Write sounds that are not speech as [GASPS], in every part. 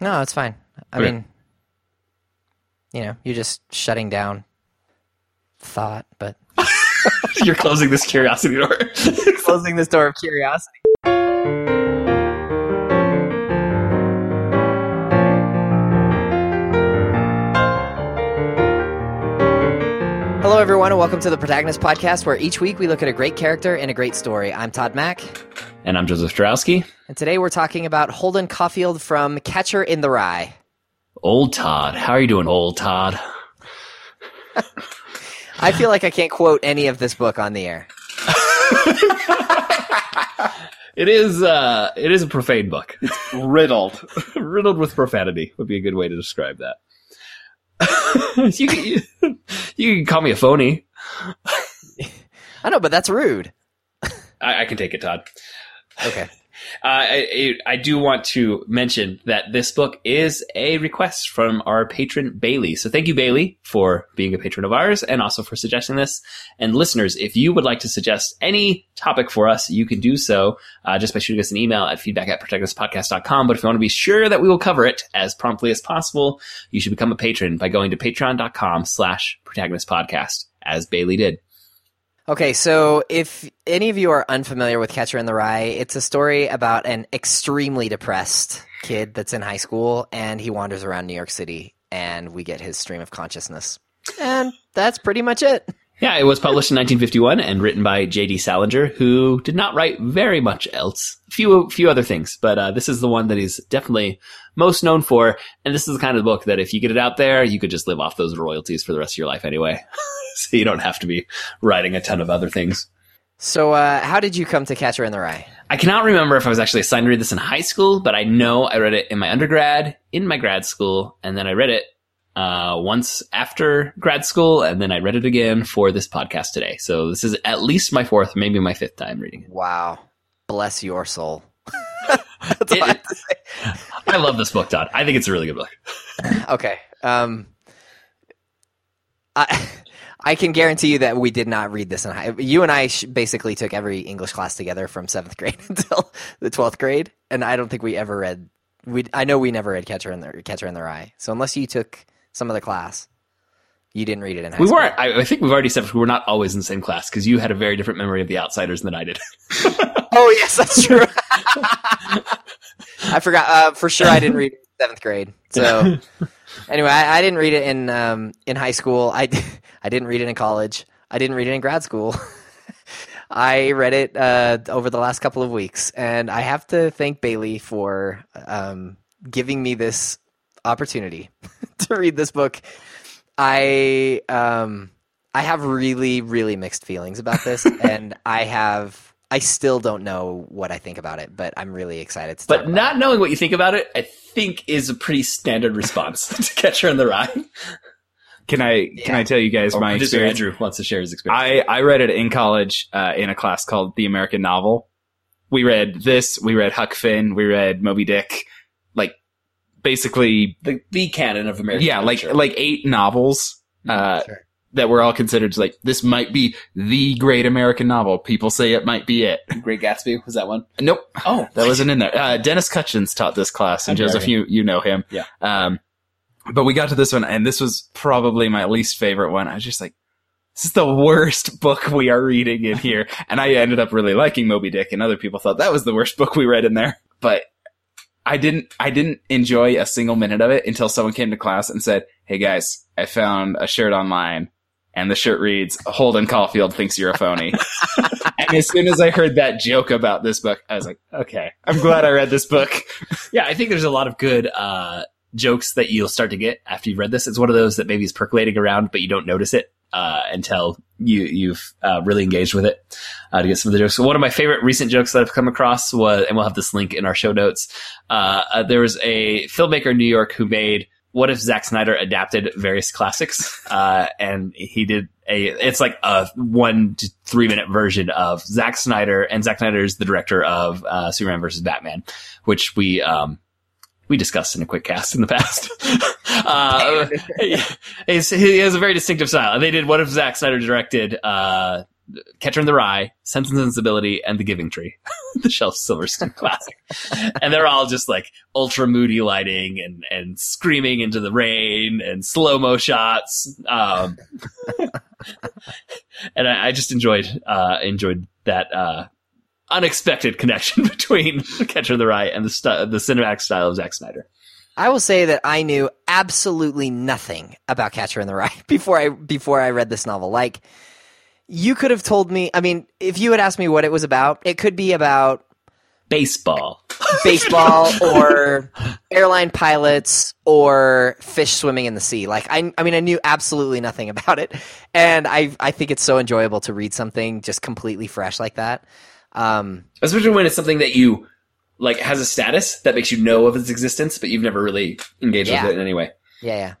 No, it's fine. I Okay. mean, you know, you're just shutting down thought, but [LAUGHS] You're closing this curiosity door. [LAUGHS] closing this door of curiosity. Hello, everyone, and welcome to the Protagonist Podcast, where each week we look at a great character and a great story. I'm Todd Mack, and I'm Joseph Strowski. and today we're talking about Holden Caulfield from Catcher in the Rye. Old Todd. How are you doing, old Todd? [LAUGHS] I feel like I can't quote any of this book on the air. [LAUGHS] It is uh it is a profane book. It's riddled. [LAUGHS] Riddled with profanity would be a good way to describe that. you, can, you, you can call me a phony. I know, but that's rude. I, I can take it, Todd. Okay. [LAUGHS] Uh, I, I do want to mention that this book is a request from our patron Bailey. So thank you, Bailey, for being a patron of ours and also for suggesting this. And listeners, if you would like to suggest any topic for us, you can do so uh, just by shooting us an email at feedback at protagonistpodcast.com. But if you want to be sure that we will cover it as promptly as possible, you should become a patron by going to patreon.com slash protagonistpodcast, as Bailey did. Okay, so if any of you are unfamiliar with Catcher in the Rye, it's a story about an extremely depressed kid that's in high school and he wanders around New York City and we get his stream of consciousness. And that's pretty much it. [LAUGHS] Yeah, it was published in 1951 and written by J.D. Salinger, who did not write very much else. A few, few other things, but uh, this is the one that he's definitely most known for. And this is the kind of book that if you get it out there, you could just live off those royalties for the rest of your life anyway. [LAUGHS] so you don't have to be writing a ton of other things. So, uh, how did you come to Catcher in the Rye? I cannot remember if I was actually assigned to read this in high school, but I know I read it in my undergrad, in my grad school, and then I read it uh, once after grad school, and then I read it again for this podcast today. So this is at least my fourth, maybe my fifth time reading it. Wow. Bless your soul. [LAUGHS] [LAUGHS] That's all I have to say. I love this book, Todd. I think it's a really good book. [LAUGHS] Okay. Um, I I can guarantee you that we did not read this in high. You and I sh- basically took every English class together from seventh grade until the twelfth grade, and I don't think we ever read. We I know we never read Catcher in the Catcher in the Rye. So unless you took some of the class, you didn't read it in high We school. weren't. I, I think we've already said we were not always in the same class because you had a very different memory of the Outsiders than I did. [LAUGHS] Oh yes, that's true. [LAUGHS] I forgot uh, for sure. I didn't read it in seventh grade. So [LAUGHS] anyway, I, I didn't read it in um, in high school. I I didn't read it in college. I didn't read it in grad school. I read it uh, over the last couple of weeks, and I have to thank Bailey for um, giving me this opportunity [LAUGHS] to read this book. I um, I have really really mixed feelings about this, [LAUGHS] and I have I still don't know what I think about it, but I'm really excited to. talk but about not knowing what you think about it, I think is a pretty standard response [LAUGHS] to Catcher in the Rye. Can I can I tell you guys Or my experience? Andrew wants to share his experience. I I read it in college uh, in a class called the American Novel. We read this. We read Huck Finn. We read Moby Dick. Basically, the, the canon of American yeah, like literature. like eight novels uh, Sure. that were all considered like this might be the great American novel. People say it might be it. [LAUGHS] Great Gatsby was that one? Nope, Oh, that wasn't in there. Uh, Dennis Cutchins taught this class, and Joseph, you you know him. Yeah. Um, but we got to this one, and this was probably my least favorite one. I was just like, this is the worst [LAUGHS] book we are reading in here. and I ended up really liking Moby Dick, and other people thought that was the worst book we read in there. But I didn't, I didn't enjoy a single minute of it until someone came to class and said, "Hey guys, I found a shirt online." And the shirt reads, Holden Caulfield thinks you're a phony. [LAUGHS] and as soon as I heard that joke about this book, I was like, okay, I'm glad I read this book. [LAUGHS] Yeah, I think there's a lot of good uh, jokes that you'll start to get after you've read this. It's one of those that maybe is percolating around, but you don't notice it uh, until you you've uh, really engaged with it uh, to get some of the jokes. So one of my favorite recent jokes that I've come across was, and we'll have this link in our show notes. Uh, uh, there was a filmmaker in New York who made what if Zack Snyder adapted various classics? [LAUGHS] Uh, and he did a, it's like a one to three minute version of Zack Snyder, and Zack Snyder is the director of uh, Superman versus Batman, which we um, we discussed in a quick cast in the past. [LAUGHS] uh, he has a very distinctive style. And they did what if Zack Snyder directed uh, Catcher in the Rye, Sense and Sensibility, and The Giving Tree, [LAUGHS] the Shel Silverstein classic. and they're all just like ultra moody lighting and, and screaming into the rain and slow mo shots. Um, [LAUGHS] and I, I, just enjoyed, uh, enjoyed that, uh, unexpected connection [LAUGHS] between Catcher in the Rye and the, st- the cinematic style of Zack Snyder. I will say that I knew absolutely nothing about Catcher in the Rye [LAUGHS] before I before I read this novel. Like you could have told me, I mean, if you had asked me what it was about, it could be about baseball. [LAUGHS] baseball or airline pilots or fish swimming in the sea. Like I I mean I knew absolutely nothing [LAUGHS] about it. And I I think it's so enjoyable to read something just completely fresh like that. Um, especially when it's something that you like has a status that makes you know of its existence, but you've never really engaged yeah. with it in any way. Yeah, yeah.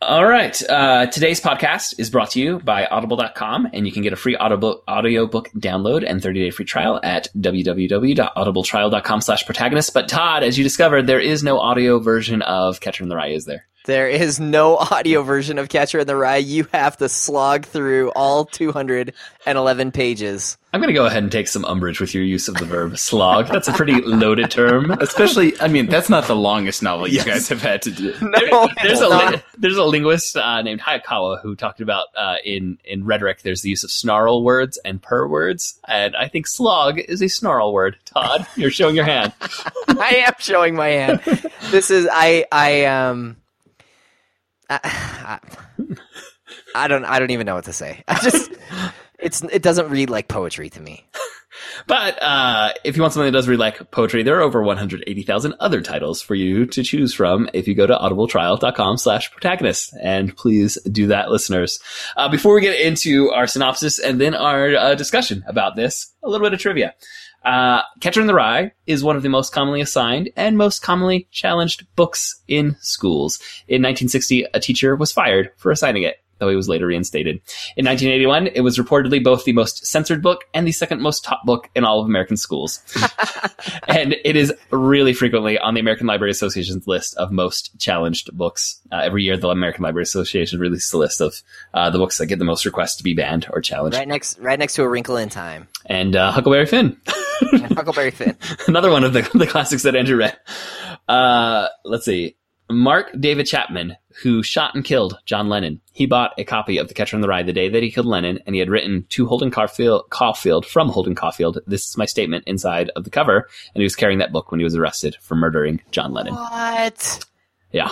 All right. Uh, today's podcast is brought to you by audible.com, and you can get a free audible audiobook download and 30 day free trial at www.audibletrial.com slash protagonist. But Todd, as you discovered, there is no audio version of Catcher in the Rye, is there? There is no audio version of Catcher in the Rye. You have to slog through all 211 pages. I'm going to go ahead and take some umbrage with your use of the verb slog. That's a pretty loaded term. Especially, I mean, that's not the longest novel you yes. guys have had to do. [LAUGHS] No, there, there's, a, li- there's a linguist uh, named Hayakawa who talked about uh, in, in rhetoric, there's the use of snarl words and purr words. And I think slog is a snarl word. Todd, you're showing your hand. [LAUGHS] I am showing my hand. This is, I, I, um, I, I, don't I don't even know what to say. [LAUGHS] I just it's it doesn't read like poetry to me. But uh, if you want something that does read like poetry, there are over 180,000 other titles for you to choose from if you go to audibletrial.com slash protagonist. And please do that, listeners. Uh, before we get into our synopsis and then our uh, discussion about this, a little bit of trivia. Uh, Catcher in the Rye is one of the most commonly assigned and most commonly challenged books in schools. In 1960, a teacher was fired for assigning it though he was later reinstated. In 1981, it was reportedly both the most censored book and the second most taught book in all of American schools. [LAUGHS] and it is really frequently on the American Library Association's list of most challenged books. Uh, every year, the American Library Association releases a list of uh, the books that get the most requests to be banned or challenged. Right next, right next to A Wrinkle in Time. And uh, Huckleberry Finn. Huckleberry Finn. [LAUGHS] Another one of the, the classics that Andrew read. Uh, let's see. Mark David Chapman, who shot and killed John Lennon, he bought a copy of The Catcher in the Rye the day that he killed Lennon, and he had written to Holden Caulfield, Caulfield from Holden Caulfield, this is my statement inside of the cover, and he was carrying that book when he was arrested for murdering John Lennon. What? Yeah.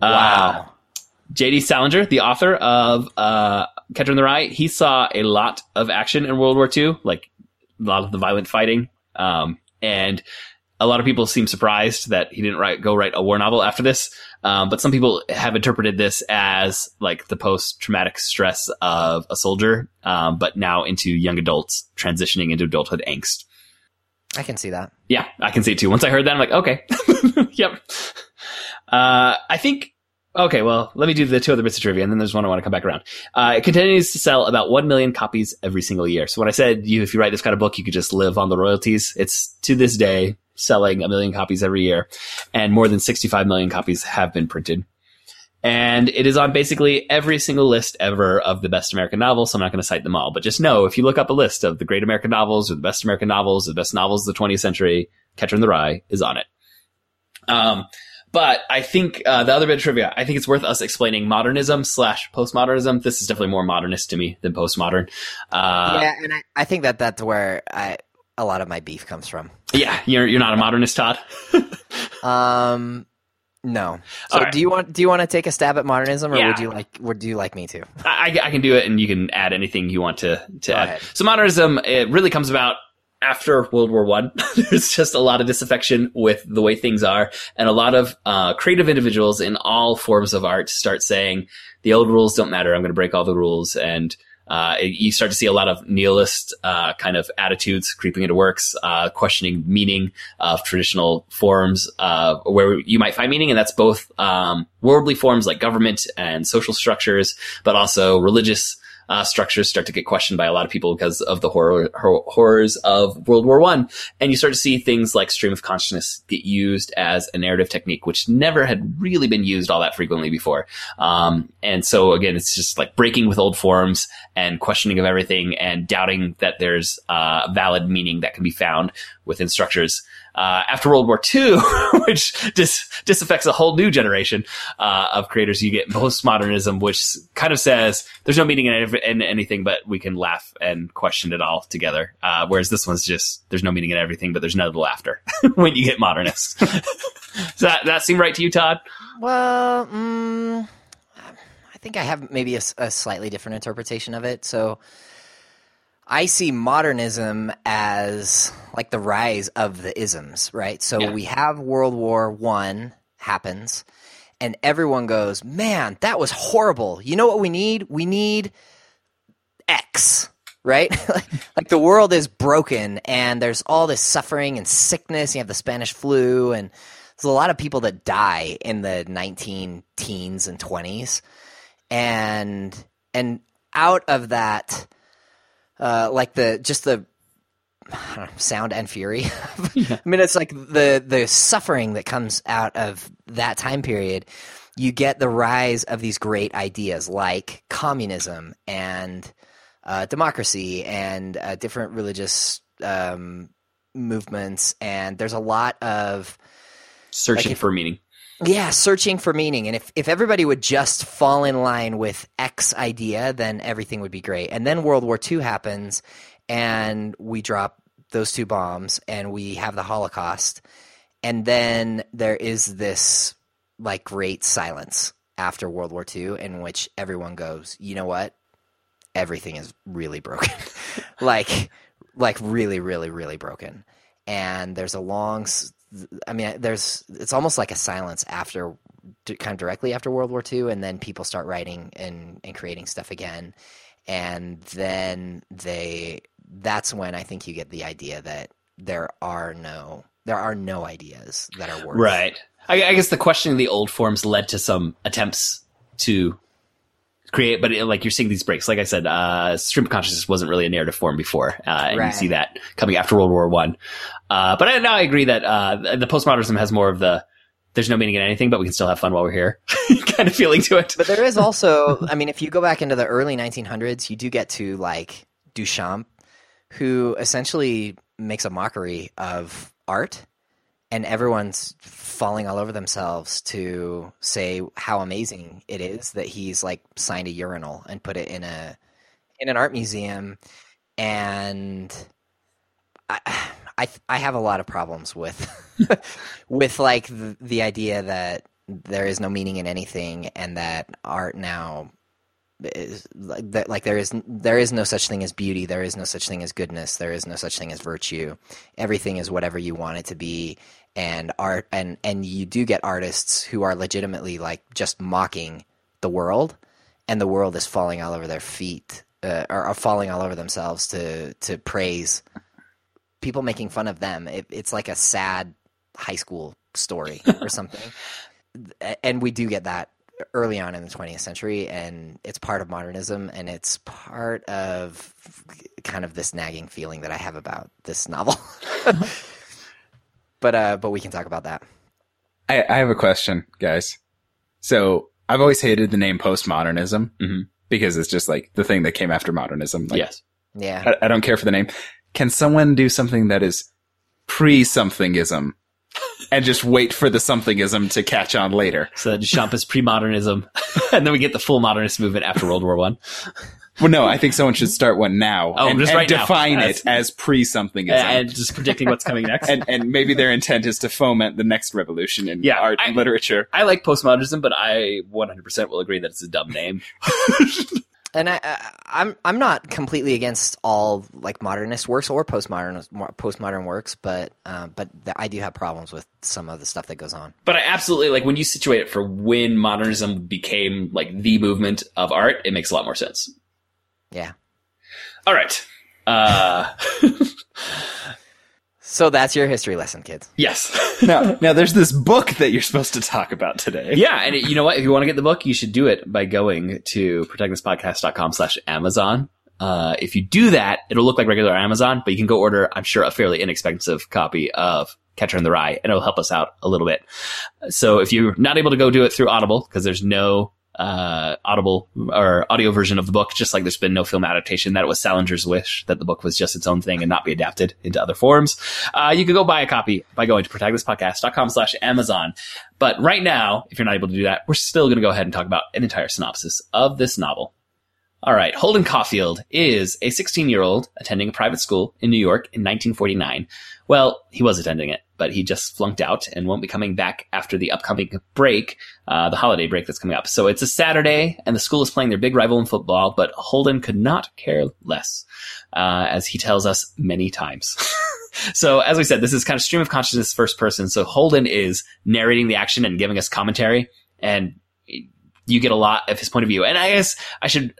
wow. Uh, J.D. Salinger, the author of uh, Catcher in the Rye, he saw a lot of action in World War II, like a lot of the violent fighting. Um, and a lot of people seem surprised that he didn't write go write a war novel after this. Um, but some people have interpreted this as like the post traumatic stress of a soldier, um, but now into young adults transitioning into adulthood angst. I can see that. Yeah, I can see it too. Once I heard that, I'm like, okay, [LAUGHS] yep. Uh, I think Okay, well, let me do the two other bits of trivia, and then there's one I want to come back around. Uh, it continues to sell about 1 million copies every single year. So when I said you, if you write this kind of book, you could just live on the royalties, it's to this day selling a million copies every year, and more than 65 million copies have been printed. And it is on basically every single list ever of the best American novels. So I'm not going to cite them all, but just know if you look up a list of the great American novels or the best American novels, or the best novels of the 20th century, Catcher in the Rye is on it. Um, but I think uh, the other bit of trivia, I think it's worth us explaining modernism slash postmodernism. This is definitely more modernist to me than postmodern. Uh, yeah, and I, I think that that's where I, a lot of my beef comes from. Yeah, you're you're not a modernist, Todd. [LAUGHS] um, no. So right. do you want do you want to take a stab at modernism, or yeah. would you like would you like me to? I, I can do it, and you can add anything you want to to Go add. Ahead. So modernism it really comes about after World War One. [LAUGHS] There's just a lot of disaffection with the way things are, and a lot of uh, creative individuals in all forms of art start saying the old rules don't matter. I'm going to break all the rules and uh, you start to see a lot of nihilist uh, kind of attitudes creeping into works, uh, questioning meaning of traditional forms uh, where you might find meaning, and that's both um, worldly forms like government and social structures, but also religious uh, structures start to get questioned by a lot of people because of the horror, hor- horrors of World War One, and you start to see things like stream of consciousness get used as a narrative technique, which never had really been used all that frequently before. Um, and so again, it's just like breaking with old forms and questioning of everything and doubting that there's uh, valid meaning that can be found within structures. Uh, after World War II, [LAUGHS] which dis- disaffects a whole new generation uh, of creators, you get postmodernism, which kind of says there's no meaning in, in anything, but we can laugh and question it all together. Uh, whereas this one's just there's no meaning in everything, but there's no laughter [LAUGHS] when you get modernists. [LAUGHS] Does that that seem right to you, Todd? Well, mm, I think I have maybe a slightly different interpretation of it. So I see modernism as like the rise of the isms, right? So Yeah. we have World War One happens, and everyone goes, "Man, that was horrible." You know what we need? We need X, right? [LAUGHS] like the world is broken, and there's all this suffering and sickness. You have the Spanish flu, and there's a lot of people that die in the 19 teens and 20s and and out of that uh, like the just the know, sound and fury. [LAUGHS] I mean it's like the the suffering that comes out of that time period. You get the rise of these great ideas like communism and uh, democracy and uh, different religious um, movements. And there's a lot of Searching Like if- for meaning. Yeah, searching for meaning. And if, if everybody would just fall in line with X idea, then everything would be great. And then World War II happens, and we drop those two bombs, and we have the Holocaust. And then there is this like great silence after World War II in which everyone goes, you know what? Everything is really broken. [LAUGHS] like, like really, really, really broken. And there's a long, I mean, there's it's almost like a silence after, kind of directly after World War II, and then people start writing and and creating stuff again, and then they that's when I think you get the idea that there are no there are no ideas that are worth Right. I, I guess the questioning the old forms led to some attempts to create, but it, like you're seeing these breaks. Like I said, uh, stream of consciousness wasn't really a narrative form before, uh, and you see that coming after World War One. Uh, but I, now I agree that uh, the postmodernism has more of the there's no meaning in anything, but we can still have fun while we're here [LAUGHS] kind of feeling to it. But there is also, I mean, if you go back into the early 1900s, you do get to like Duchamp, who essentially makes a mockery of art, and everyone's falling all over themselves to say how amazing it is that he's like signed a urinal and put it in a in an art museum, and I I, I have a lot of problems with [LAUGHS] with like the, the idea that there is no meaning in anything and that art now is like that like there is there is no such thing as beauty. There is no such thing as goodness. There is no such thing as virtue. Everything is whatever you want it to be and art and and you do get artists who are legitimately like just mocking the world and the world is falling all over their feet uh, or, or falling all over themselves to to praise people making fun of them. It, it's like a sad high school story [LAUGHS] or something. And we do get that early on in the 20th century and it's part of modernism and it's part of kind of this nagging feeling that i have about this novel [LAUGHS] but uh but we can talk about that I, I have a question, guys. So I've always hated the name postmodernism Mhm. because it's just like the thing that came after modernism. Like, yes. yeah I, I don't care for the name. Can someone do something that is pre somethingism and just wait for the somethingism to catch on later? So Duchamp is pre-modernism, [LAUGHS] and then we get the full modernist movement after World War One. Well, no, I think someone should start one now Oh, and, just and right now. define As- it as pre something and just predicting what's coming next. and, and maybe their intent is to foment the next revolution in Yeah, art I- and literature. I like postmodernism, but I 100% will agree that it's a dumb name. [LAUGHS] and I, I i'm i'm not completely against all like modernist works or postmodern postmodern works but uh, but th- i do have problems with some of the stuff that goes on But I absolutely like when you situate it for when modernism became like the movement of art, it makes a lot more sense. Yeah All right. Uh, [LAUGHS] So that's your history lesson, kids. Yes. [LAUGHS] now, now there's this book that you're supposed to talk about today. yeah, and it, you know what? If you want to get the book, you should do it by going to protagonistpodcast.com slash Amazon. Uh, if you do that, it'll look like regular Amazon, but you can go order, I'm sure, a fairly inexpensive copy of Catcher in the Rye, and it'll help us out a little bit. So if you're not able to go do it through Audible, because there's no uh, audible or audio version of the book, just like there's been no film adaptation. That it was Salinger's wish that the book was just its own thing and not be adapted into other forms. Uh, you can go buy a copy by going to protagonistpodcast.com slash Amazon. But right now, if you're not able to do that, we're still going to go ahead and talk about an entire synopsis of this novel. All right. Holden Caulfield is a 16 year old attending a private school in New York in 1949. Well, he was attending it, but he just flunked out and won't be coming back after the upcoming break, uh, the holiday break that's coming up. So it's a Saturday and the school is playing their big rival in football, but Holden could not care less, uh, as he tells us many times. [LAUGHS] so as we said, this is kind of stream of consciousness first person. So Holden is narrating the action and giving us commentary and you get a lot of his point of view. And I guess I should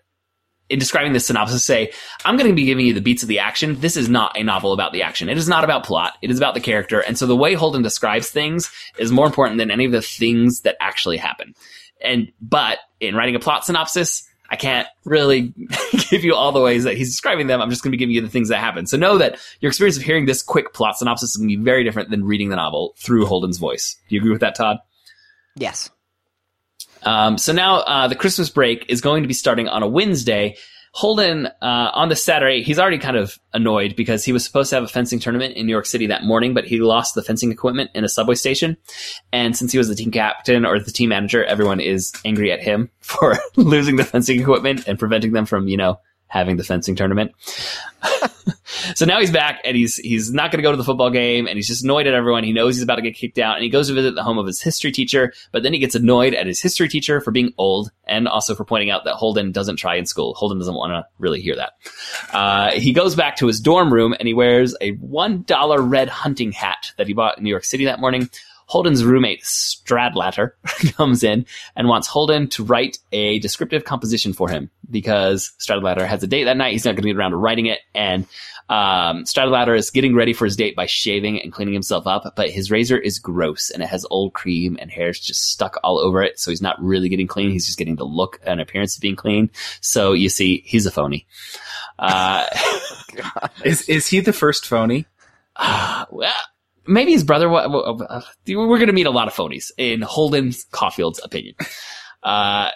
in describing this synopsis say, I'm going to be giving you the beats of the action. This is not a novel about the action. It is not about plot. It is about the character. And so the way Holden describes things is more important than any of the things that actually happen. And, but in writing a plot synopsis, I can't really [LAUGHS] give you all the ways that he's describing them. I'm just going to be giving you the things that happen. So know that your experience of hearing this quick plot synopsis is going to be very different than reading the novel through Holden's voice. Do you agree with that, Todd? Yes. Um, so now uh, the Christmas break is going to be starting on a Wednesday. Holden uh, on the Saturday, he's already kind of annoyed because he was supposed to have a fencing tournament in New York City that morning, but he lost the fencing equipment in a subway station. And since he was the team captain or the team manager, everyone is angry at him [LAUGHS] for [LAUGHS] losing the fencing equipment and preventing them from, you know, having the fencing tournament. [LAUGHS] so now he's back and he's he's not going to go to the football game and he's just annoyed at everyone. He knows he's about to get kicked out and he goes to visit the home of his history teacher, but then he gets annoyed at his history teacher for being old and also for pointing out that Holden doesn't try in school. Holden doesn't want to really hear that. Uh, he goes back to his dorm room and he wears a $1 red hunting hat that he bought in New York City that morning. Holden's roommate Stradlater [LAUGHS] comes in and wants Holden to write a descriptive composition for him because Stradlater has a date that night. He's not going to get around to writing it, and um, Stradlater is getting ready for his date by shaving and cleaning himself up, but his razor is gross and it has old cream and hair's just stuck all over it. So he's not really getting clean. He's just getting the look and appearance of being clean. So you see, he's a phony. Uh, [LAUGHS] is is he the first phony? Uh, [SIGHS] well, maybe his brother. Uh, we're going to meet a lot of phonies in Holden Caulfield's opinion. Uh,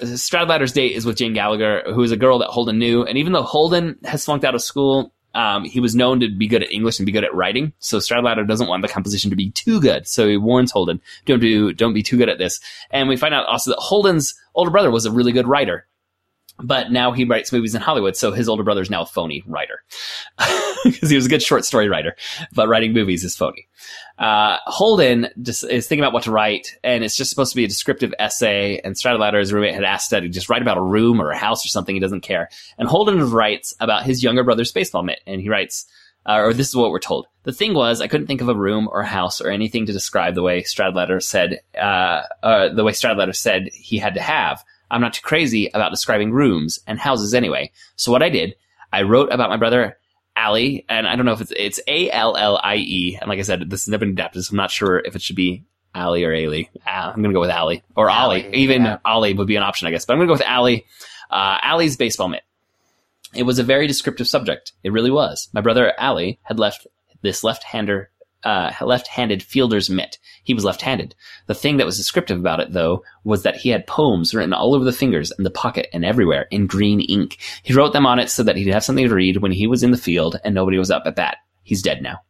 Stradlater's date is with Jane Gallagher, who is a girl that Holden knew. And even though Holden has flunked out of school, um, he was known to be good at English and be good at writing. So Stradlater doesn't want the composition to be too good. So he warns Holden, don't do, don't be too good at this. And we find out also that Holden's older brother was a really good writer but now he writes movies in Hollywood, so his older brother is now a phony writer [LAUGHS] because he was a good short story writer, but writing movies is phony. Uh, Holden just is thinking about what to write, and it's just supposed to be a descriptive essay. And Stradlater, his roommate, had asked that he just write about a room or a house or something. He doesn't care. And Holden writes about his younger brother's baseball mitt, and he writes, uh, or this is what we're told. The thing was, I couldn't think of a room or a house or anything to describe the way Stradlater said, uh, uh, the way Stradlater said he had to have. I'm not too crazy about describing rooms and houses anyway. So what I did, I wrote about my brother Ali, and I don't know if it's it's A L L I E. And like I said, this has never been adapted, so I'm not sure if it should be Ali or Ali. Uh, I'm gonna go with Ali or Ali. Even yeah. Ali would be an option, I guess. But I'm gonna go with Ali. Uh, Ali's baseball mitt. It was a very descriptive subject. It really was. My brother Ali had left this left-hander uh, left-handed fielder's mitt. He was left-handed. The thing that was descriptive about it, though, was that he had poems written all over the fingers and the pocket and everywhere in green ink. He wrote them on it so that he'd have something to read when he was in the field and nobody was up at bat. He's dead now.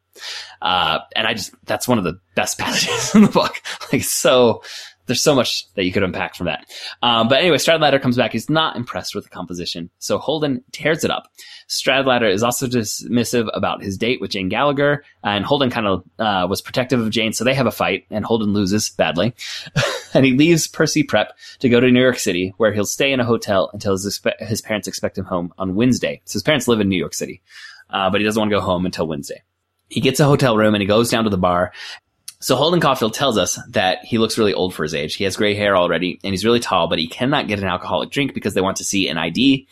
Uh, and I just, that's one of the best [LAUGHS] passages in the book. Like, so, there's so much that you could unpack from that. Um, but anyway, Stradlater comes back. He's not impressed with the composition. So Holden tears it up. Stradlater is also dismissive about his date with Jane Gallagher, and Holden kind of uh, was protective of Jane, so they have a fight, and Holden loses badly. [LAUGHS] and he leaves Pencey Prep to go to New York City, where he'll stay in a hotel until his, expe- his parents expect him home on Wednesday. So his parents live in New York City, uh, but he doesn't want to go home until Wednesday. He gets a hotel room and he goes down to the bar So Holden Caulfield tells us that he looks really old for his age. He has gray hair already, and he's really tall, but he cannot get an alcoholic drink because they want to see an ID.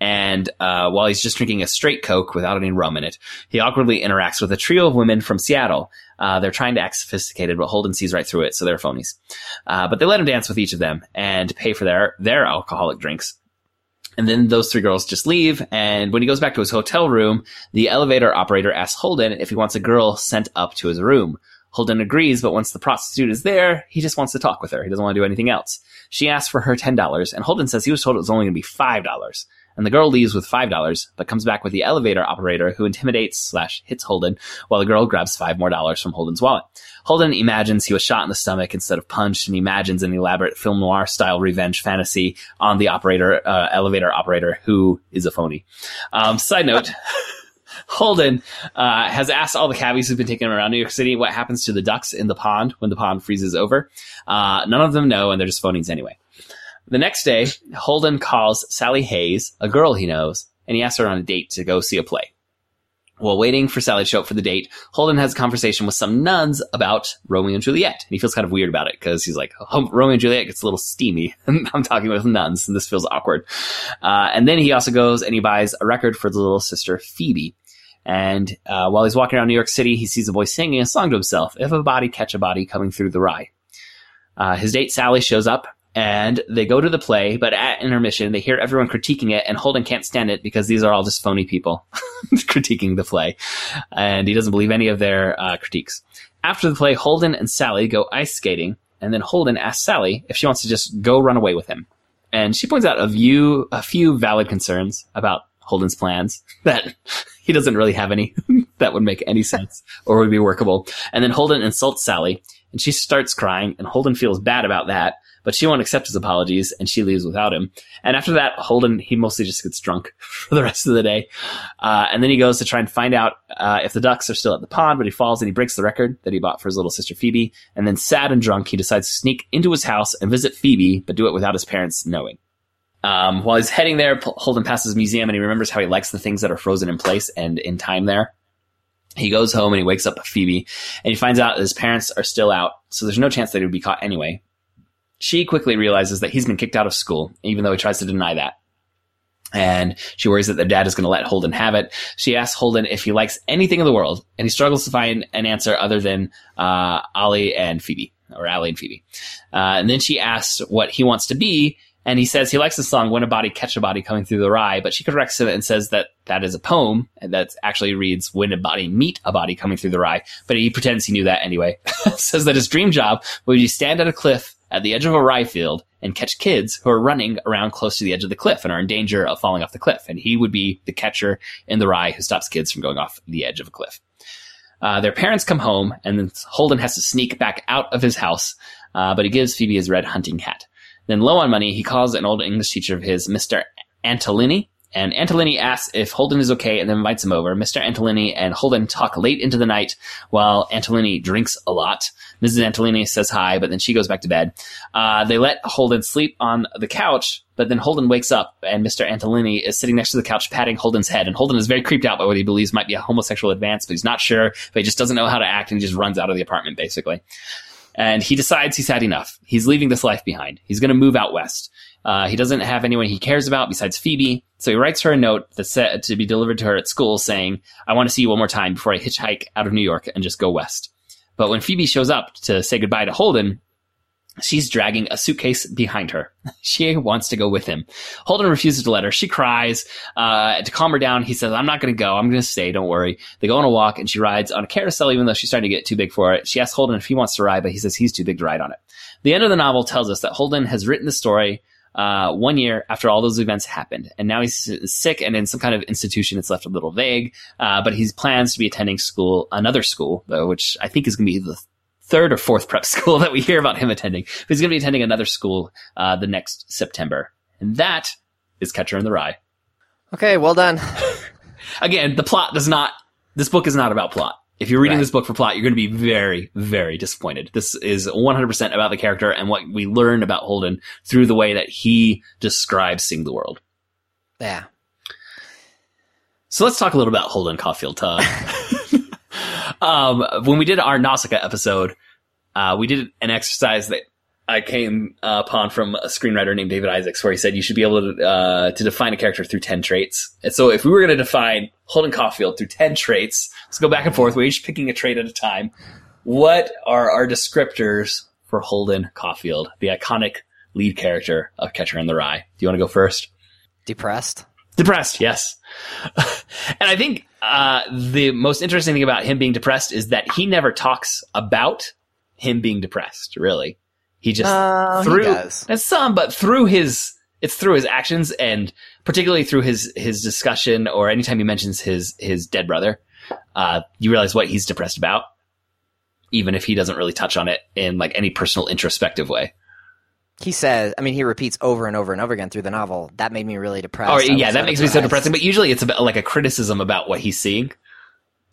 And uh, while he's just drinking a straight Coke without any rum in it, he awkwardly interacts with a trio of women from Seattle. Uh, they're trying to act sophisticated, but Holden sees right through it, so they're phonies. Uh, but they let him dance with each of them and pay for their their alcoholic drinks. And then those three girls just leave. And when he goes back to his hotel room, the elevator operator asks Holden if he wants a girl sent up to his room. Holden agrees, but once the prostitute is there, he just wants to talk with her. He doesn't want to do anything else. She asks for her $10, and Holden says he was told it was only going to be $5. And the girl leaves with $5, but comes back with the elevator operator who intimidates slash hits Holden, while the girl grabs five more dollars from Holden's wallet. Holden imagines he was shot in the stomach instead of punched, and imagines an elaborate film noir style revenge fantasy on the operator, uh, elevator operator who is a phony. Um, side note. [LAUGHS] Holden uh, has asked all the cabbies who've been taking him around New York City what happens to the ducks in the pond when the pond freezes over. Uh, none of them know, and they're just phonies anyway. The next day, Holden calls Sally Hayes, a girl he knows, and he asks her on a date to go see a play. While waiting for Sally to show up for the date, Holden has a conversation with some nuns about Romeo and Juliet. And he feels kind of weird about it because he's like, oh, Romeo and Juliet gets a little steamy. [LAUGHS] I'm talking with nuns and this feels awkward. Uh, and then he also goes and he buys a record for the little sister Phoebe. And uh, while he's walking around New York City, he sees a boy singing a song to himself, If a Body Catch a Body Coming Through the Rye. Uh, his date Sally shows up and they go to the play, but at intermission, they hear everyone critiquing it, and Holden can't stand it because these are all just phony people [LAUGHS] critiquing the play, and he doesn't believe any of their uh, critiques. After the play, Holden and Sally go ice skating, and then Holden asks Sally if she wants to just go run away with him, and she points out a few a few valid concerns about Holden's plans that [LAUGHS] he doesn't really have any [LAUGHS] that would make any sense or would be workable. And then Holden insults Sally, and she starts crying, and Holden feels bad about that but she won't accept his apologies and she leaves without him. And after that, Holden, he mostly just gets drunk [LAUGHS] for the rest of the day. Uh, and then he goes to try and find out uh, if the ducks are still at the pond, but he falls and he breaks the record that he bought for his little sister Phoebe. And then sad and drunk, he decides to sneak into his house and visit Phoebe, but do it without his parents knowing. Um, while he's heading there, Holden passes museum and he remembers how he likes the things that are frozen in place and in time there. He goes home and he wakes up Phoebe and he finds out his parents are still out, so there's no chance that he would be caught anyway. She quickly realizes that he's been kicked out of school, even though he tries to deny that. And she worries that their dad is going to let Holden have it. She asks Holden if he likes anything in the world, and he struggles to find an answer other than uh, Ollie and Phoebe, or Allie and Phoebe. Uh, and then she asks what he wants to be, and he says he likes the song "When a Body Catch a Body Coming Through the Rye," but she corrects him and says that that is a poem that actually reads "When a Body Meet a Body Coming Through the Rye." But he pretends he knew that anyway. [LAUGHS] says that his dream job would be to stand at a cliff at the edge of a rye field and catch kids who are running around close to the edge of the cliff and are in danger of falling off the cliff. And he would be the catcher in the rye who stops kids from going off the edge of a cliff. Uh, their parents come home, and then Holden has to sneak back out of his house, uh, but he gives Phoebe his red hunting hat. Then, low on money, he calls an old English teacher of his, Mr. Antolini, and Antolini asks if Holden is okay and then invites him over. Mr. Antolini and Holden talk late into the night while Antolini drinks a lot. Mrs. Antolini says hi, but then she goes back to bed. Uh, they let Holden sleep on the couch, but then Holden wakes up and Mr. Antolini is sitting next to the couch patting Holden's head. And Holden is very creeped out by what he believes might be a homosexual advance, but he's not sure, but he just doesn't know how to act and he just runs out of the apartment basically. And he decides he's had enough. He's leaving this life behind. He's going to move out west. Uh, he doesn't have anyone he cares about besides Phoebe, so he writes her a note that's set to be delivered to her at school saying, I want to see you one more time before I hitchhike out of New York and just go west. But when Phoebe shows up to say goodbye to Holden, she's dragging a suitcase behind her. [LAUGHS] She wants to go with him. Holden refuses to let her. She cries. Uh, to calm her down, he says, I'm not going to go. I'm going to stay. Don't worry. They go on a walk and she rides on a carousel, even though she's starting to get too big for it. She asks Holden if he wants to ride, but he says he's too big to ride on it. The end of the novel tells us that Holden has written the story uh, one year after all those events happened. And now he's sick and in some kind of institution. It's left a little vague, uh, but he plans to be attending school, another school, though, which I think is going to be the third or fourth prep [LAUGHS] school that we hear about him attending. But he's going to be attending another school uh, the next September. And that is Catcher in the Rye. Okay, well done. [LAUGHS] Again, the plot does not, this book is not about plot. If you're reading right. this book for plot, you're going to be very, very disappointed. This is 100% about the character and what we learn about Holden through the way that he describes seeing the world. Yeah. So let's talk a little about Holden Caulfield. Uh, [LAUGHS] um, when we did our Nausicaa episode, uh, we did an exercise that I came uh, upon from a screenwriter named David Isaacs, where he said you should be able to uh, to define a character through ten traits. And so, if we were going to define Holden Caulfield through ten traits, let's go back and forth. We're each picking a trait at a time. What are our descriptors for Holden Caulfield, the iconic lead character of Catcher in the Rye? Do you want to go first? Depressed. Depressed, yes. [LAUGHS] and I think uh, the most interesting thing about him being depressed is that he never talks about him being depressed. Really, he just Uh, he through does. and some, but through his it's through his actions and particularly through his his discussion or anytime he mentions his his dead brother, uh, you realize what he's depressed about, even if he doesn't really touch on it in like any personal introspective way. He says, I mean, he repeats over and over and over again through the novel. That made me really depressed. Oh yeah, that makes me so depressing. But usually it's about like a criticism about what he's seeing,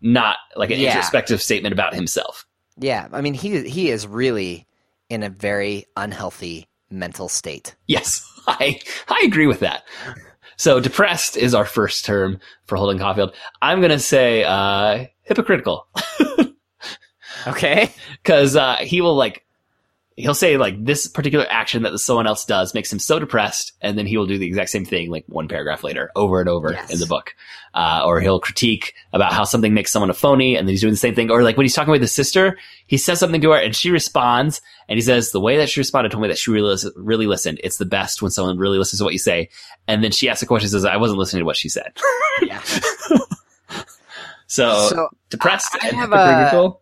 not like an Yeah. introspective statement about himself. Yeah, I mean, he he is really in a very unhealthy mental state. Yes, [LAUGHS] I I agree with that. So depressed is our first term for Holden Caulfield. I'm gonna say uh, hypocritical [LAUGHS] Okay. [LAUGHS] because uh, he will like he'll say like this particular action that someone else does makes him so depressed, and then he will do the exact same thing like one paragraph later, over and over Yes. in the book. Uh, or he'll critique about how something makes someone a phony, and then he's doing the same thing. Or like when he's talking with his sister, he says something to her, and she responds, and he says the way that she responded told me that she really really listened. It's the best when someone really listens to what you say. And then she asks a question, says, "I wasn't listening to what she said." [LAUGHS] Yeah. [LAUGHS] So, So depressed I and have hypocritical.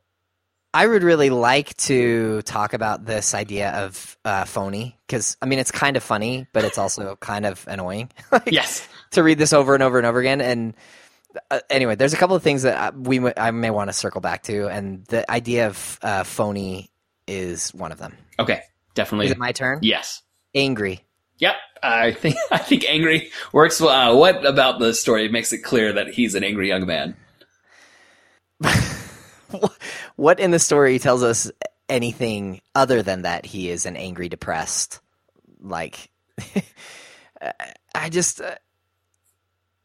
I would really like to talk about this idea of uh, phony because I mean it's kind of funny, but it's also [LAUGHS] kind of annoying. [LAUGHS] Like, yes. to read this over and over and over again. And uh, anyway, there's a couple of things that I, we m- I may want to circle back to, and the idea of uh, phony is one of them. Okay. Definitely. Is it my turn? yes. Angry. Yep, I think [LAUGHS] I think angry works. Uh, what about the story makes it clear that he's an angry young man? [LAUGHS] what in the story tells us anything other than that he is an angry, depressed, like [LAUGHS] I just uh,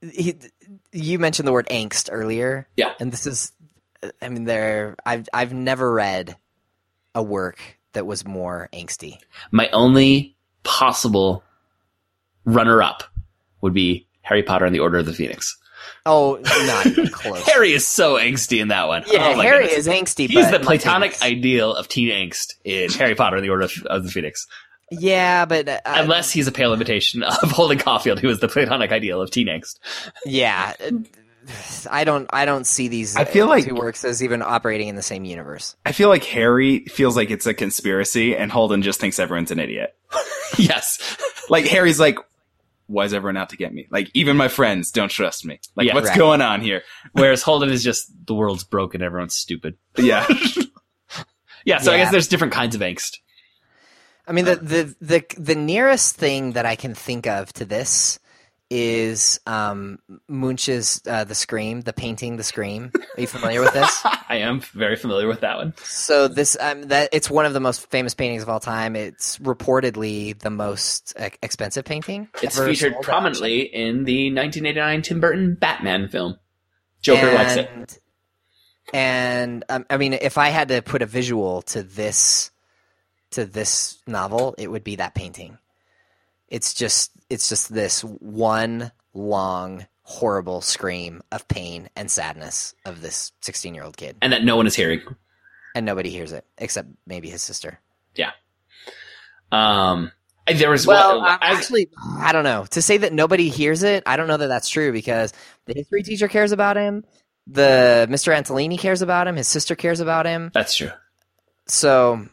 he, you mentioned the word angst earlier, Yeah. and this is I mean there I've I've never read a work that was more angsty. My only possible runner-up would be Harry Potter and the Order of the Phoenix. Oh, not even [LAUGHS] close. Harry is so angsty in that one. yeah, Oh Harry goodness. is angsty. He's but the platonic ideal of teen angst in Harry Potter and the Order of, of the Phoenix. Yeah, but uh, Unless he's a pale imitation of [LAUGHS] Holden Caulfield, who is the platonic ideal of teen angst. yeah. I don't. I don't see these. I feel like- two works as even operating in the same universe. I feel like Harry feels like it's a conspiracy, and Holden just thinks everyone's an idiot. [LAUGHS] yes. Like Harry's like, "Why is everyone out to get me? Like even my friends don't trust me. Like Yeah, what's right. going on here? Whereas Holden is just the world's broken, everyone's stupid. Yeah, [LAUGHS] [LAUGHS] Yeah, so I guess there's different kinds of angst. I mean, the, um, the the the nearest thing that I can think of to this is um, Munch's uh, "The Scream," the painting, "The Scream." Are you familiar with this? [LAUGHS] I am very familiar with that one. So this um, that it's one of the most famous paintings of all time. It's reportedly the most uh, expensive painting. It's featured prominently in the 1989 Tim Burton Batman film. Joker likes it. And- And um, I mean, if I had to put a visual to this to this novel, it would be that painting. It's just it's just this one long horrible scream of pain and sadness of this 16 year old kid. And that no one is hearing. and nobody hears it except maybe his sister. Yeah. Um, there was well one, uh, I- actually i don't know. To say that nobody hears it i don't know that that's true because the history teacher cares about him. The mr antolini cares about him. His sister cares about him. That's true. so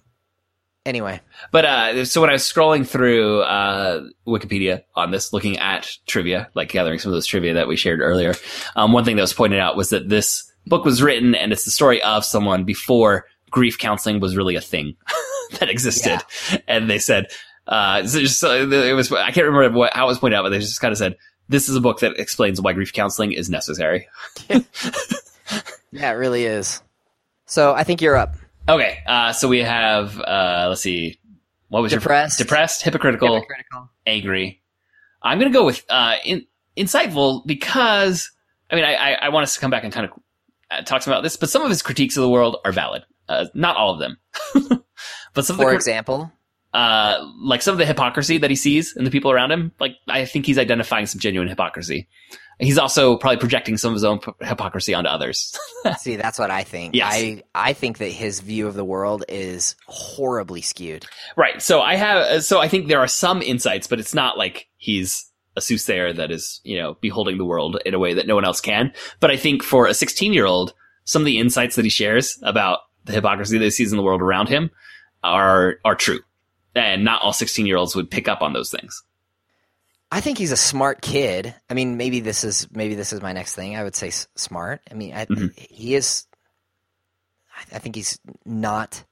anyway But uh, so when I was scrolling through uh, Wikipedia on this, looking at trivia, like gathering some of those trivia that we shared earlier, um, one thing that was pointed out was that this book was written and it's the story of someone before grief counseling was really a thing [LAUGHS] that existed. And they said, uh, so just, it was, I can't remember what, how it was pointed out, but they just kind of said, this is a book that explains why grief counseling is necessary. [LAUGHS] yeah it really is so i think you're up Okay, uh, so we have, uh, let's see, what was Depressed. your depressed, hypocritical, Hypocritical. angry. I'm going to go with uh, in, insightful because I mean I, I, I want us to come back and kind of uh, talk about this, but some of his critiques of the world are valid. Uh, not all of them. [LAUGHS] But some of For the example, uh, like some of the hypocrisy that he sees in the people around him, like I think he's identifying some genuine hypocrisy. He's also probably projecting some of his own p- hypocrisy onto others. [LAUGHS] see, that's what I think. Yes. I I think that his view of the world is horribly skewed. right. So I have, so I think there are some insights, but it's not like he's a soothsayer that is, you know, beholding the world in a way that no one else can. But I think for a 16 year old, some of the insights that he shares about the hypocrisy that he sees in the world around him are, are true. And not all 16 year olds would pick up on those things. I think he's a smart kid. I mean, maybe this is maybe this is my next thing. I would say s- smart. I mean, I, Mhm. he is. I- I think he's not.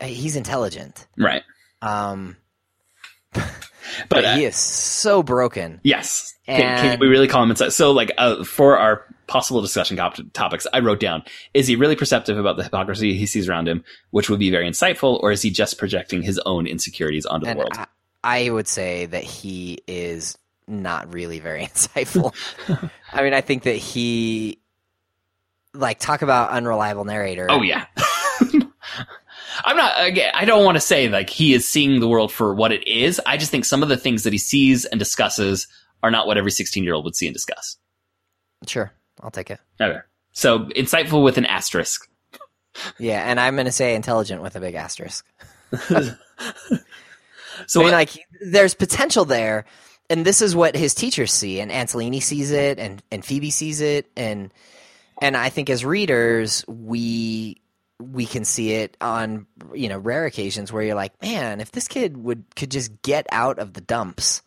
He's intelligent, Right. um, [LAUGHS] But, but uh, he is so broken. Yes. Can, can we really call him inside? So, like, uh, for our possible discussion cop- topics, I wrote down: Is he really perceptive about the hypocrisy he sees around him, which would be very insightful, or is he just projecting his own insecurities onto the world? I, I would say that he is not really very [LAUGHS] insightful. [LAUGHS] I mean, I think that he, like, talk about unreliable narrator. oh yeah. [LAUGHS] I'm not again. I don't want to say like he is seeing the world for what it is. I just think some of the things that he sees and discusses are not what every 16 year old would see and discuss. Sure, I'll take it. Okay. So insightful with an asterisk. Yeah, and I'm going to say intelligent with a big asterisk. So [LAUGHS] I mean, like, there's potential there, and this is what his teachers see, and Antolini sees it, and and Phoebe sees it, and and I think as readers, we we can see it on you know rare occasions where you're like, man, if this kid would could just get out of the dumps.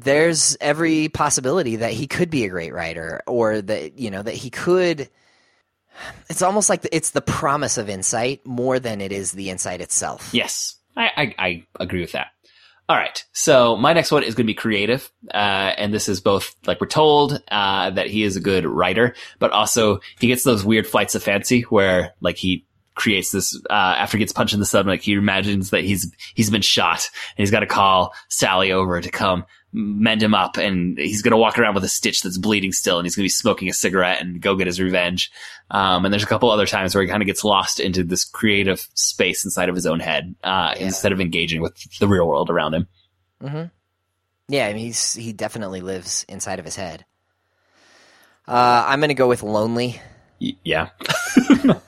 There's every possibility that he could be a great writer, or that you know that he could. It's almost like it's the promise of insight more than it is the insight itself. Yes, I, I, I agree with that. All right. So my next one is going to be creative. Uh, and this is both like we're told, uh, that he is a good writer, but also he gets those weird flights of fancy where like he creates this, uh, after he gets punched in the stomach, he imagines that he's, he's been shot and he's got to call Sally over to come mend him up and he's going to walk around with a stitch that's bleeding still and he's going to be smoking a cigarette and go get his revenge. Um, and there's a couple other times where he kind of gets lost into this creative space inside of his own head, uh, Yeah. instead of engaging with the real world around him. hmm Yeah, I mean, he's he definitely lives inside of his head. Uh, I'm gonna go with lonely. Y- yeah. [LAUGHS]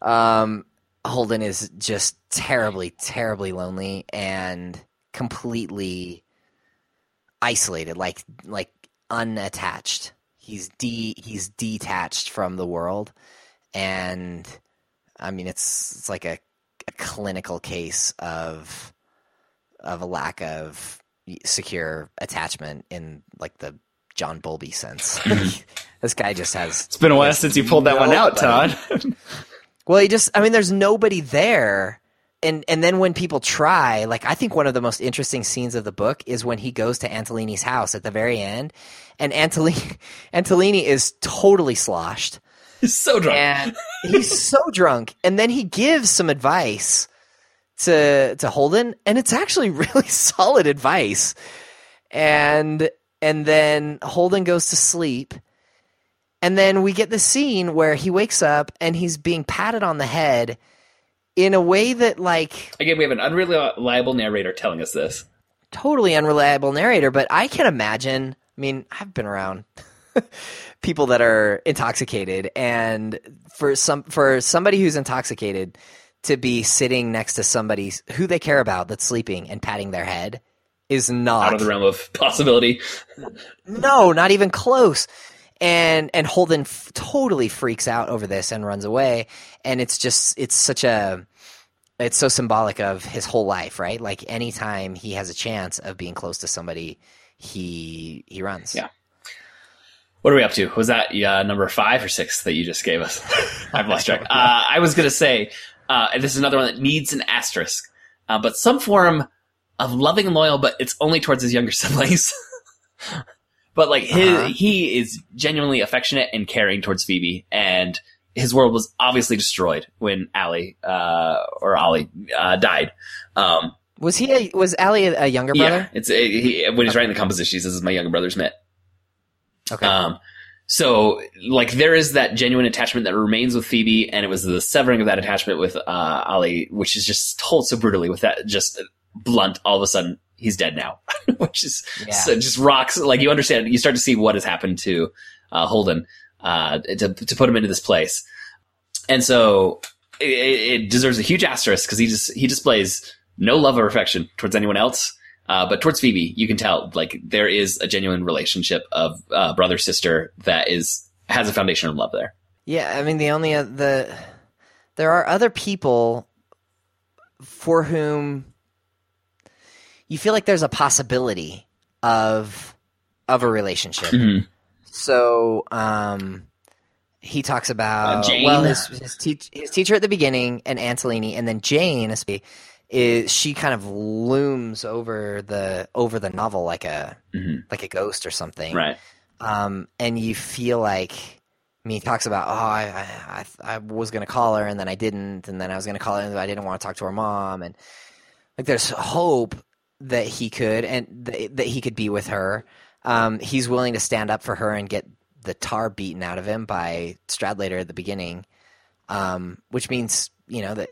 Um, Holden is just terribly, terribly lonely and completely isolated, like like unattached. He's de he's detached from the world, and I mean, it's it's like a, a clinical case of of a lack of secure attachment in like the John Bowlby sense. [LAUGHS] [LAUGHS] this guy just has It's been a while since you pulled that one out, Todd. well, he just I mean there's nobody there. And and then when people try, like I think one of the most interesting scenes of the book is when he goes to Antolini's house at the very end and Antolini [LAUGHS] Antolini is totally sloshed He's so drunk. and [LAUGHS] he's so drunk and then he gives some advice to to Holden and it's actually [LAUGHS] really solid advice. And and then Holden goes to sleep and then we get the scene where he wakes up and he's being patted on the head in a way that like Again, we have an unreliable narrator telling us this. totally unreliable narrator, but I can imagine. I mean, I've been around [LAUGHS] people that are intoxicated, and for some for somebody who's intoxicated to be sitting next to somebody who they care about that's sleeping and patting their head is not Out of the realm of possibility. no, not even close. And and Holden f- totally freaks out over this and runs away. And it's just it's such a it's so symbolic of his whole life, right? Like anytime he has a chance of being close to somebody, he he runs. Yeah. What are we up to? Was that uh, number five or six that you just gave us? [LAUGHS] I've lost track. [LAUGHS] Uh, I was going to say, uh, and this is another one that needs an asterisk, uh, but some form of loving and loyal, but it's only towards his younger [LAUGHS] siblings. but like his, Uh-huh. he is genuinely affectionate and caring towards Phoebe, and his world was obviously destroyed when Ali uh, or Ollie uh, died. Um, Was he a, was Ali a, a younger yeah, brother? it's he, when he's writing the composition, he says, "This is my younger brother's Mitt." Okay. Um, so like there is that genuine attachment that remains with Phoebe, and it was the severing of that attachment with uh, Ollie, which is just told so brutally with that just blunt. All of a sudden, he's dead now, [LAUGHS] which is Yeah. so just rocks. Like you understand, you start to see what has happened to uh, Holden uh, to to put him into this place, and so it, it deserves a huge asterisk because he just he displays no love or affection towards anyone else. Uh, but towards Phoebe, you can tell like there is a genuine relationship of uh, brother sister that is has a foundation of love there. Yeah, I mean the only uh, the there are other people for whom you feel like there's a possibility of of a relationship. Mhm. So, um, he talks about Uh, well his his, teach, his teacher at the beginning and Antolini, and then Jane is she kind of looms over the over the novel like a Mhm. like a ghost or something, Right. um, and you feel like I mean, he talks about, oh, I, I, I, I was going to call her and then I didn't, and then I was going to call her and I didn't want to talk to her mom, and like there's hope that he could and th- that he could be with her. Um, he's willing to stand up for her and get the tar beaten out of him by Stradlater at the beginning, um, which means you know that,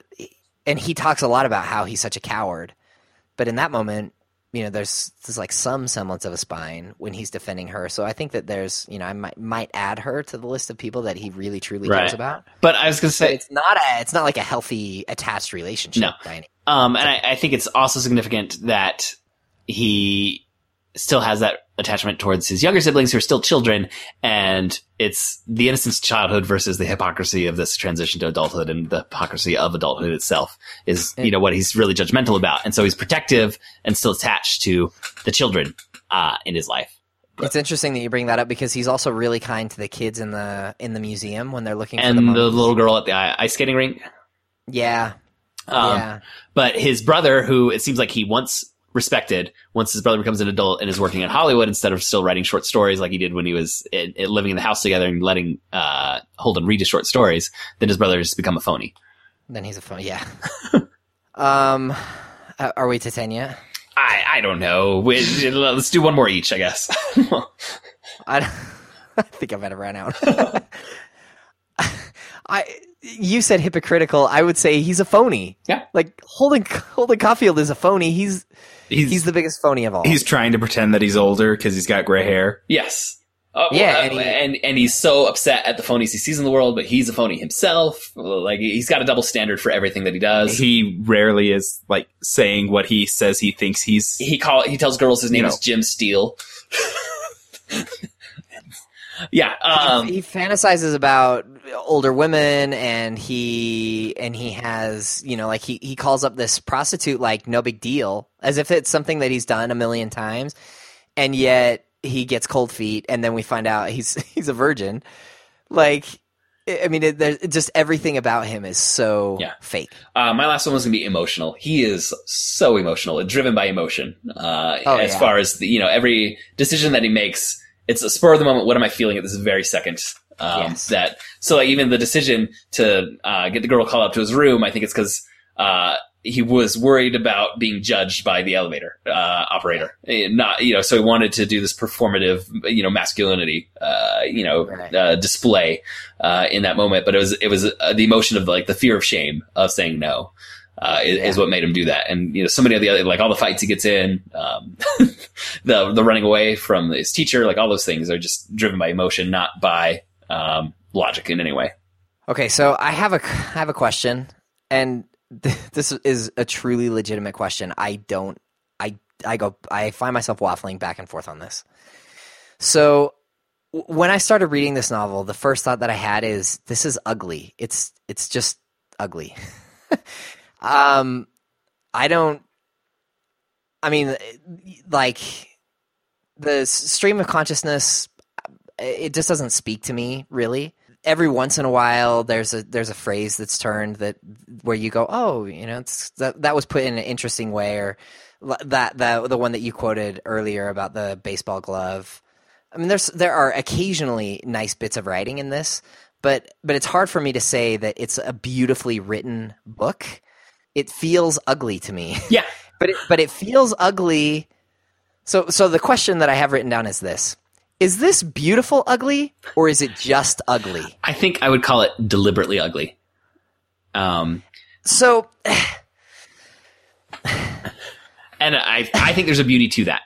and he talks a lot about how he's such a coward, but in that moment, you know, there's there's like some semblance of a spine when he's defending her. So I think that there's, you know, I might might add her to the list of people that he really truly Right. cares about. But I was going to But say, it's not a it's not like a healthy attached relationship. No. by any- um, and I, I think it's also significant that he still has that attachment towards his younger siblings who are still children, and it's the innocence of childhood versus the hypocrisy of this transition to adulthood, and the hypocrisy of adulthood itself is, you know, what he's really judgmental about, and so he's protective and still attached to the children uh, in his life. It's interesting that you bring that up because he's also really kind to the kids in the in the museum when they're looking for And the, the little girl at the ice skating rink, yeah, um, yeah, but his brother, who it seems like he once respected, once his brother becomes an adult and is working in Hollywood instead of still writing short stories like he did when he was in, in- living in the house together and letting uh, Holden read his short stories, then his brother has become a phony. then he's a phony. Yeah. [LAUGHS] um, uh, are we to ten yet? I, I don't know. We, let's do one more each, I guess. [LAUGHS] I, [LAUGHS] I think I better run out. I you said hypocritical. I would say he's a phony. Yeah. like Holden Holden Caulfield is a phony. He's He's he's the biggest phony of all. he's trying to pretend that he's older because he's got gray hair. yes. Uh, Yeah, well, and and, he- and and he's so upset at the phonies he sees in the world, but he's a phony himself. Like he's got a double standard for everything that he does. He rarely is like saying what he says he thinks he's. he call he tells girls his name You is. Jim Steele. [LAUGHS] yeah, um, he fantasizes about older women and he and he has you know like he, he calls up this prostitute like no big deal as if it's something that he's done a million times and yet he gets cold feet and then we find out he's [LAUGHS] he's a virgin like i mean it, there's just everything about him is so Yeah. fake uh, my last one was gonna be emotional. He is so emotional, driven by emotion. Uh, Oh, as yeah. far as the, you know, every decision that he makes, it's a spur of the moment. What am I feeling at this very second? Um, Yes. That so like even the decision to uh, get the girl called up to his room, I think it's because uh, he was worried about being judged by the elevator uh, operator. Eh, Not you know, so he wanted to do this performative, you know, masculinity, uh, you know, Right. uh, display uh, in that moment. But it was it was uh, the emotion of like the fear of shame of saying no. Uh, is, is what made him do that, and you know, so many of the other, like all the fights he gets in, um, [LAUGHS] the the running away from his teacher, like all those things are just driven by emotion, not by um, logic in any way. Okay, so I have a I have a question, and th- [LAUGHS] this is a truly legitimate question. I don't, I I go, I find myself waffling back and forth on this. So when I started reading this novel, the first thought that I had is, this is ugly. It's it's just ugly. [LAUGHS] um, I don't. I mean, like the stream of consciousness it just doesn't speak to me really every once in a while there's a there's a phrase that's turned that where you go oh you know that that was put in an interesting way or that that the one that you quoted earlier about the baseball glove i mean there's there are occasionally nice bits of writing in this but but it's hard for me to say that it's a beautifully written book it feels ugly to me [LAUGHS] Yeah, but it, but it feels ugly. So so the question that I have written down is this: is this beautiful ugly or is it just ugly? I think I would call it deliberately ugly. Um, So [SIGHS] and I I think there's a beauty to that.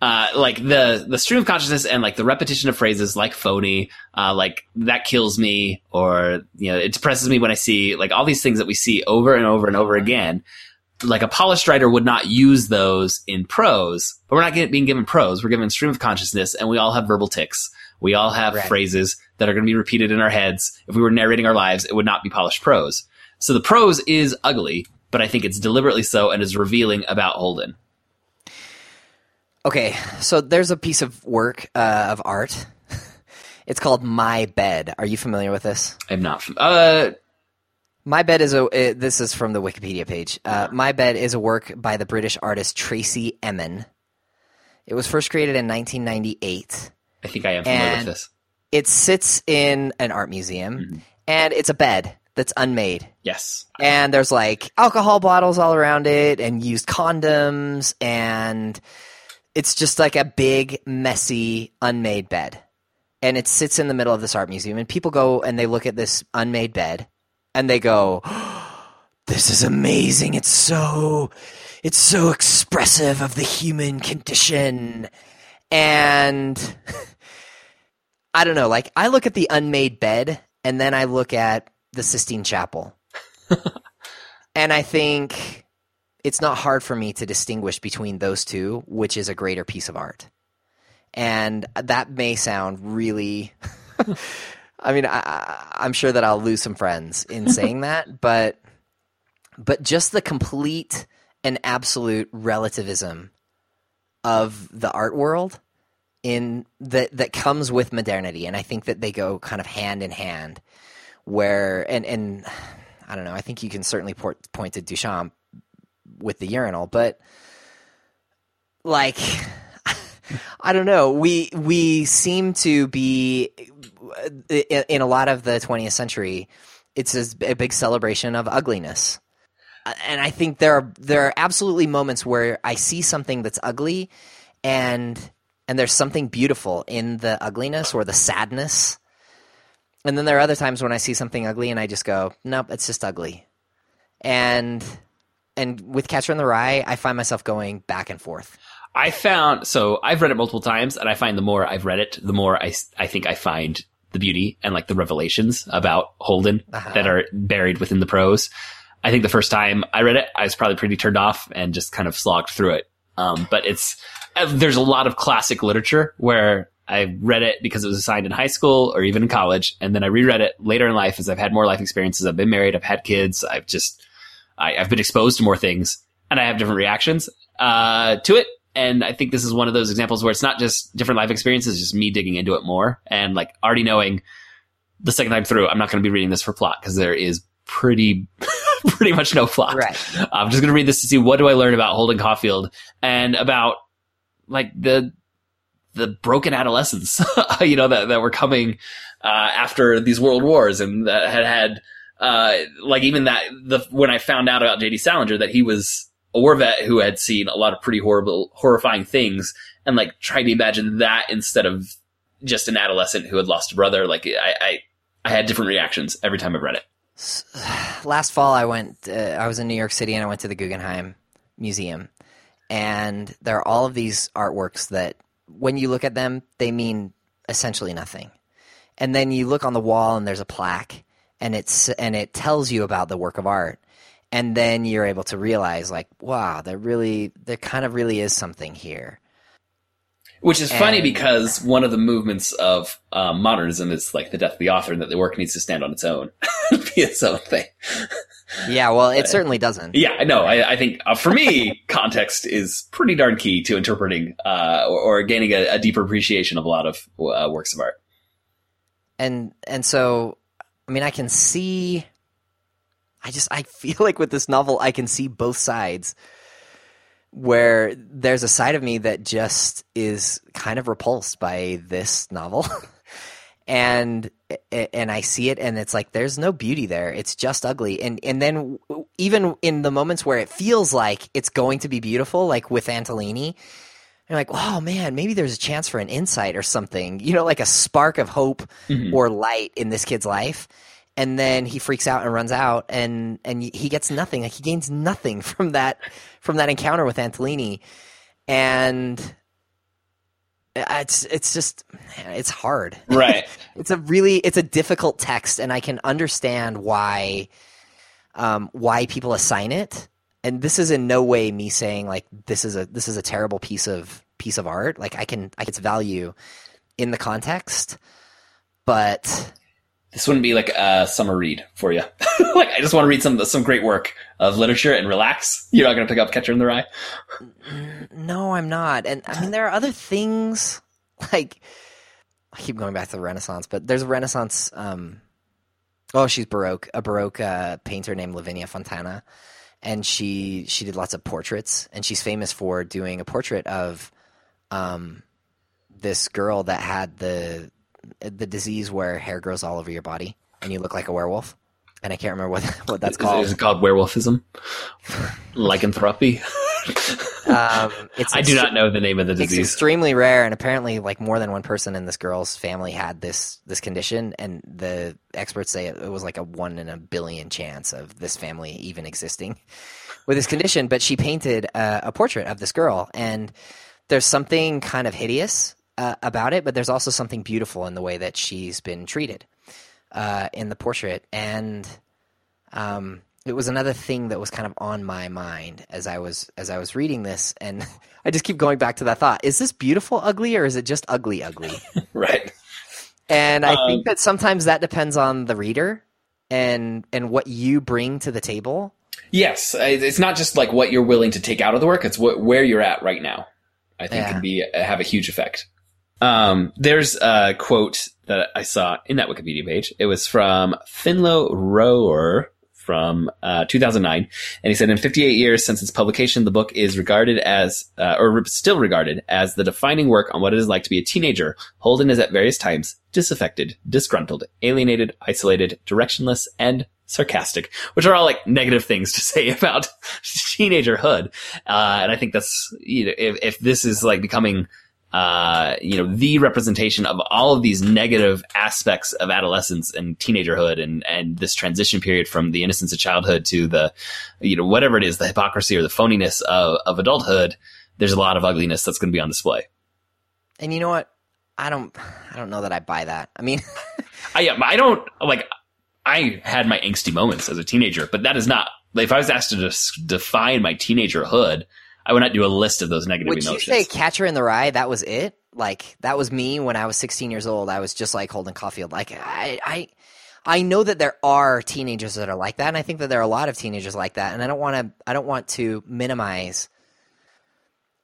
Uh, like the the stream of consciousness and like the repetition of phrases like phony, uh, like that kills me, or you know it depresses me when I see like all these things that we see over and over and over again. Like a polished writer would not use those in prose, but we're not get, being given prose. We're given stream of consciousness, and we all have verbal ticks. We all have Right. phrases that are going to be repeated in our heads. If we were narrating our lives, it would not be polished prose. So the prose is ugly, but I think it's deliberately so and is revealing about Holden. Okay, so there's a piece of work uh, of art. [LAUGHS] It's called My Bed. Are you familiar with this? I'm not. fam- Uh, My Bed is a. Uh, this is from the Wikipedia page. Uh, My Bed is a work by the British artist Tracey Emin. It was first created in 1998. I think I am familiar And- with this. It sits in an art museum, and it's a bed that's unmade. Yes. and there's like alcohol bottles all around it and used condoms and it's just like a big messy unmade bed. And it sits in the middle of this art museum and people go and they look at this unmade bed and they go [GASPS] this is amazing. It's so it's so expressive of the human condition. And [LAUGHS] i don't know like i look at the unmade bed and then i look at the sistine chapel. [LAUGHS] And I think it's not hard for me to distinguish between those two, which is a greater piece of art. And that may sound really. [LAUGHS] I mean, I, I'm sure that I'll lose some friends in [LAUGHS] saying that, but but just the complete and absolute relativism of the art world in that that comes with modernity, and I think that they go kind of hand in hand. Where and and I don't know. I think you can certainly port, point to Duchamp with the urinal, but like [LAUGHS] I don't know. We we seem to be in, a lot of the 20th century. It's a, a big celebration of ugliness, and I think there are there are absolutely moments where I see something that's ugly, and and there's something beautiful in the ugliness or the sadness. And then there are other times when I see something ugly and I just go, nope, it's just ugly. And and with Catcher in the Rye, I find myself going back and forth. I found so I've read it multiple times, and I find the more I've read it, the more I I think I find the beauty and like the revelations about Holden Uh-huh. that are buried within the prose. I think the first time I read it, I was probably pretty turned off and just kind of slogged through it. Um, but it's uh, there's a lot of classic literature where I read it because it was assigned in high school or even in college, and then I reread it later in life as I've had more life experiences. I've been married, I've had kids, I've just I, I've been exposed to more things, and I have different reactions uh, to it. And I think this is one of those examples where it's not just different life experiences, just me digging into it more and like already knowing the second time through, I'm not going to be reading this for plot because there is pretty, [LAUGHS] pretty much no plot. Right. I'm just going to read this to see what do I learn about Holden Caulfield and about like the the broken adolescents, [LAUGHS] you know, that that were coming uh, after these world wars and that had had uh, like even that the when I found out about J.D. Salinger that he was a war vet who had seen a lot of pretty horrible, horrifying things, and like tried to imagine that instead of just an adolescent who had lost a brother. Like I, I, I had different reactions every time I read it. [SIGHS] Last fall, I went. Uh, I was in New York City and I went to the Guggenheim Museum, and there are all of these artworks that, when you look at them, they mean essentially nothing. And then you look on the wall and there's a plaque, and it's and it tells you about the work of art. And then you're able to realize, like, wow, there really, there kind of really is something here. Which is funny because one of the movements of um, modernism is like the death of the author, and that the work needs to stand on its own, [LAUGHS] be its own thing. Yeah, well, it certainly doesn't. Yeah, I know. I, I think uh, for me, [LAUGHS] context is pretty darn key to interpreting uh, or, or gaining a, a deeper appreciation of a lot of uh, works of art. and and so i mean i can see i just i feel [LAUGHS] like with this novel i can see both sides where there's a side of me that just is kind of repulsed by this novel. [LAUGHS] And and i see it and it's like there's no beauty there. It's just ugly. And and then even in the moments where it feels like it's going to be beautiful like with antolini you're like, oh man, maybe there's a chance for an insight or something, you know, like a spark of hope Mhm. or light in this kid's life. And then he freaks out and runs out, and and he gets nothing. Like he gains nothing [LAUGHS] from that from that encounter with Antolini, and it's it's just man, it's hard. right. [LAUGHS] It's a really it's a difficult text, and I can understand why um, why people assign it. And this is in no way me saying like this is a this is a terrible piece of piece of art. Like I can I can its value in the context, but This wouldn't be like a summer read for you. [LAUGHS] like I just want to read some some great work of literature and relax. You're not going to pick up Catcher in the Rye. no, I'm not. And I mean there are other things like I keep going back to the Renaissance, but there's a Renaissance. Um, oh, she's Baroque, a Baroque uh, painter named Lavinia Fontana, and she she did lots of portraits, and she's famous for doing a portrait of um, this girl that had the the disease where hair grows all over your body and you look like a werewolf. And I can't remember what [LAUGHS] what that's called. Is it called werewolfism? [LAUGHS] Lycanthropy? [LAUGHS] Um, it's [LAUGHS] I do not know the name of the It's disease. extremely rare, and apparently, like more than one person in this girl's family had this this condition, and the experts say it, it was like a one in a billion chance of this family even existing [LAUGHS] with this condition. But she painted a, a portrait of this girl, and there's something kind of hideous uh, about it, but there's also something beautiful in the way that she's been treated uh, in the portrait, and um, it was another thing that was kind of on my mind as I was as I was reading this, and [LAUGHS] I just keep going back to that thought: Is this beautiful ugly, or is it just ugly ugly? [LAUGHS] right. And I Um, think that sometimes that depends on the reader and and what you bring to the table. Yes, it's not just like what you're willing to take out of the work; it's what, where you're at right now. I think Yeah. can be have a huge effect. Um, there's a quote that I saw in that Wikipedia page. It was from Finlo Rohrer from uh, 2009, and he said, "In 58 years since its publication, the book is regarded as, uh, or still regarded as, the defining work on what it is like to be a teenager. Holden is at various times disaffected, disgruntled, alienated, isolated, directionless, and." Sarcastic, which are all like negative things to [LAUGHS] say about teenagerhood, uh, and I think that's you know if, if this is like becoming uh, you know, the representation of all of these negative aspects of adolescence and teenagerhood and, and this transition period from the innocence of childhood to the, you know, whatever it is, the hypocrisy or the phoniness of, of adulthood, there's a lot of ugliness that's going to be on display. And you know what? I don't I don't know that I buy that. I mean, [LAUGHS] I, I don't, like, I had my angsty moments as a teenager, but that is not, like, if I was asked to define my teenagerhood, I would not do a list of those negative emotions. would you say Catcher in the Rye? That was it. Like that was me when I was 16 years old. I was just like Holden Caulfield. Like I I I know that there are teenagers that are like that, and I think that there are a lot of teenagers like that. And I don't want to I don't want to minimize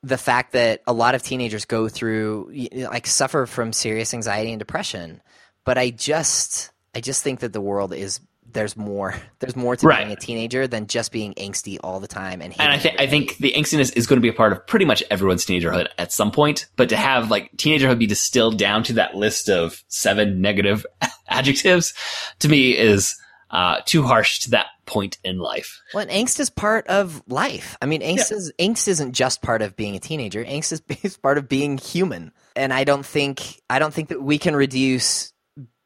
the fact that a lot of teenagers go through like suffer from serious anxiety and depression. But I just I just think that the world is there's more [LAUGHS] there's more to Right. being a teenager than just being angsty all the time and and I think I think the angstiness is going to be a part of pretty much everyone's teenagerhood at some point. But to have like teenagerhood be distilled down to that list of seven negative [LAUGHS] adjectives, to me is uh, too harsh to that point in life. Well, and angst is part of life. I mean, angst is angst isn't just part of being a teenager. Angst is, [LAUGHS] is part of being human. And I don't think I don't think that we can reduce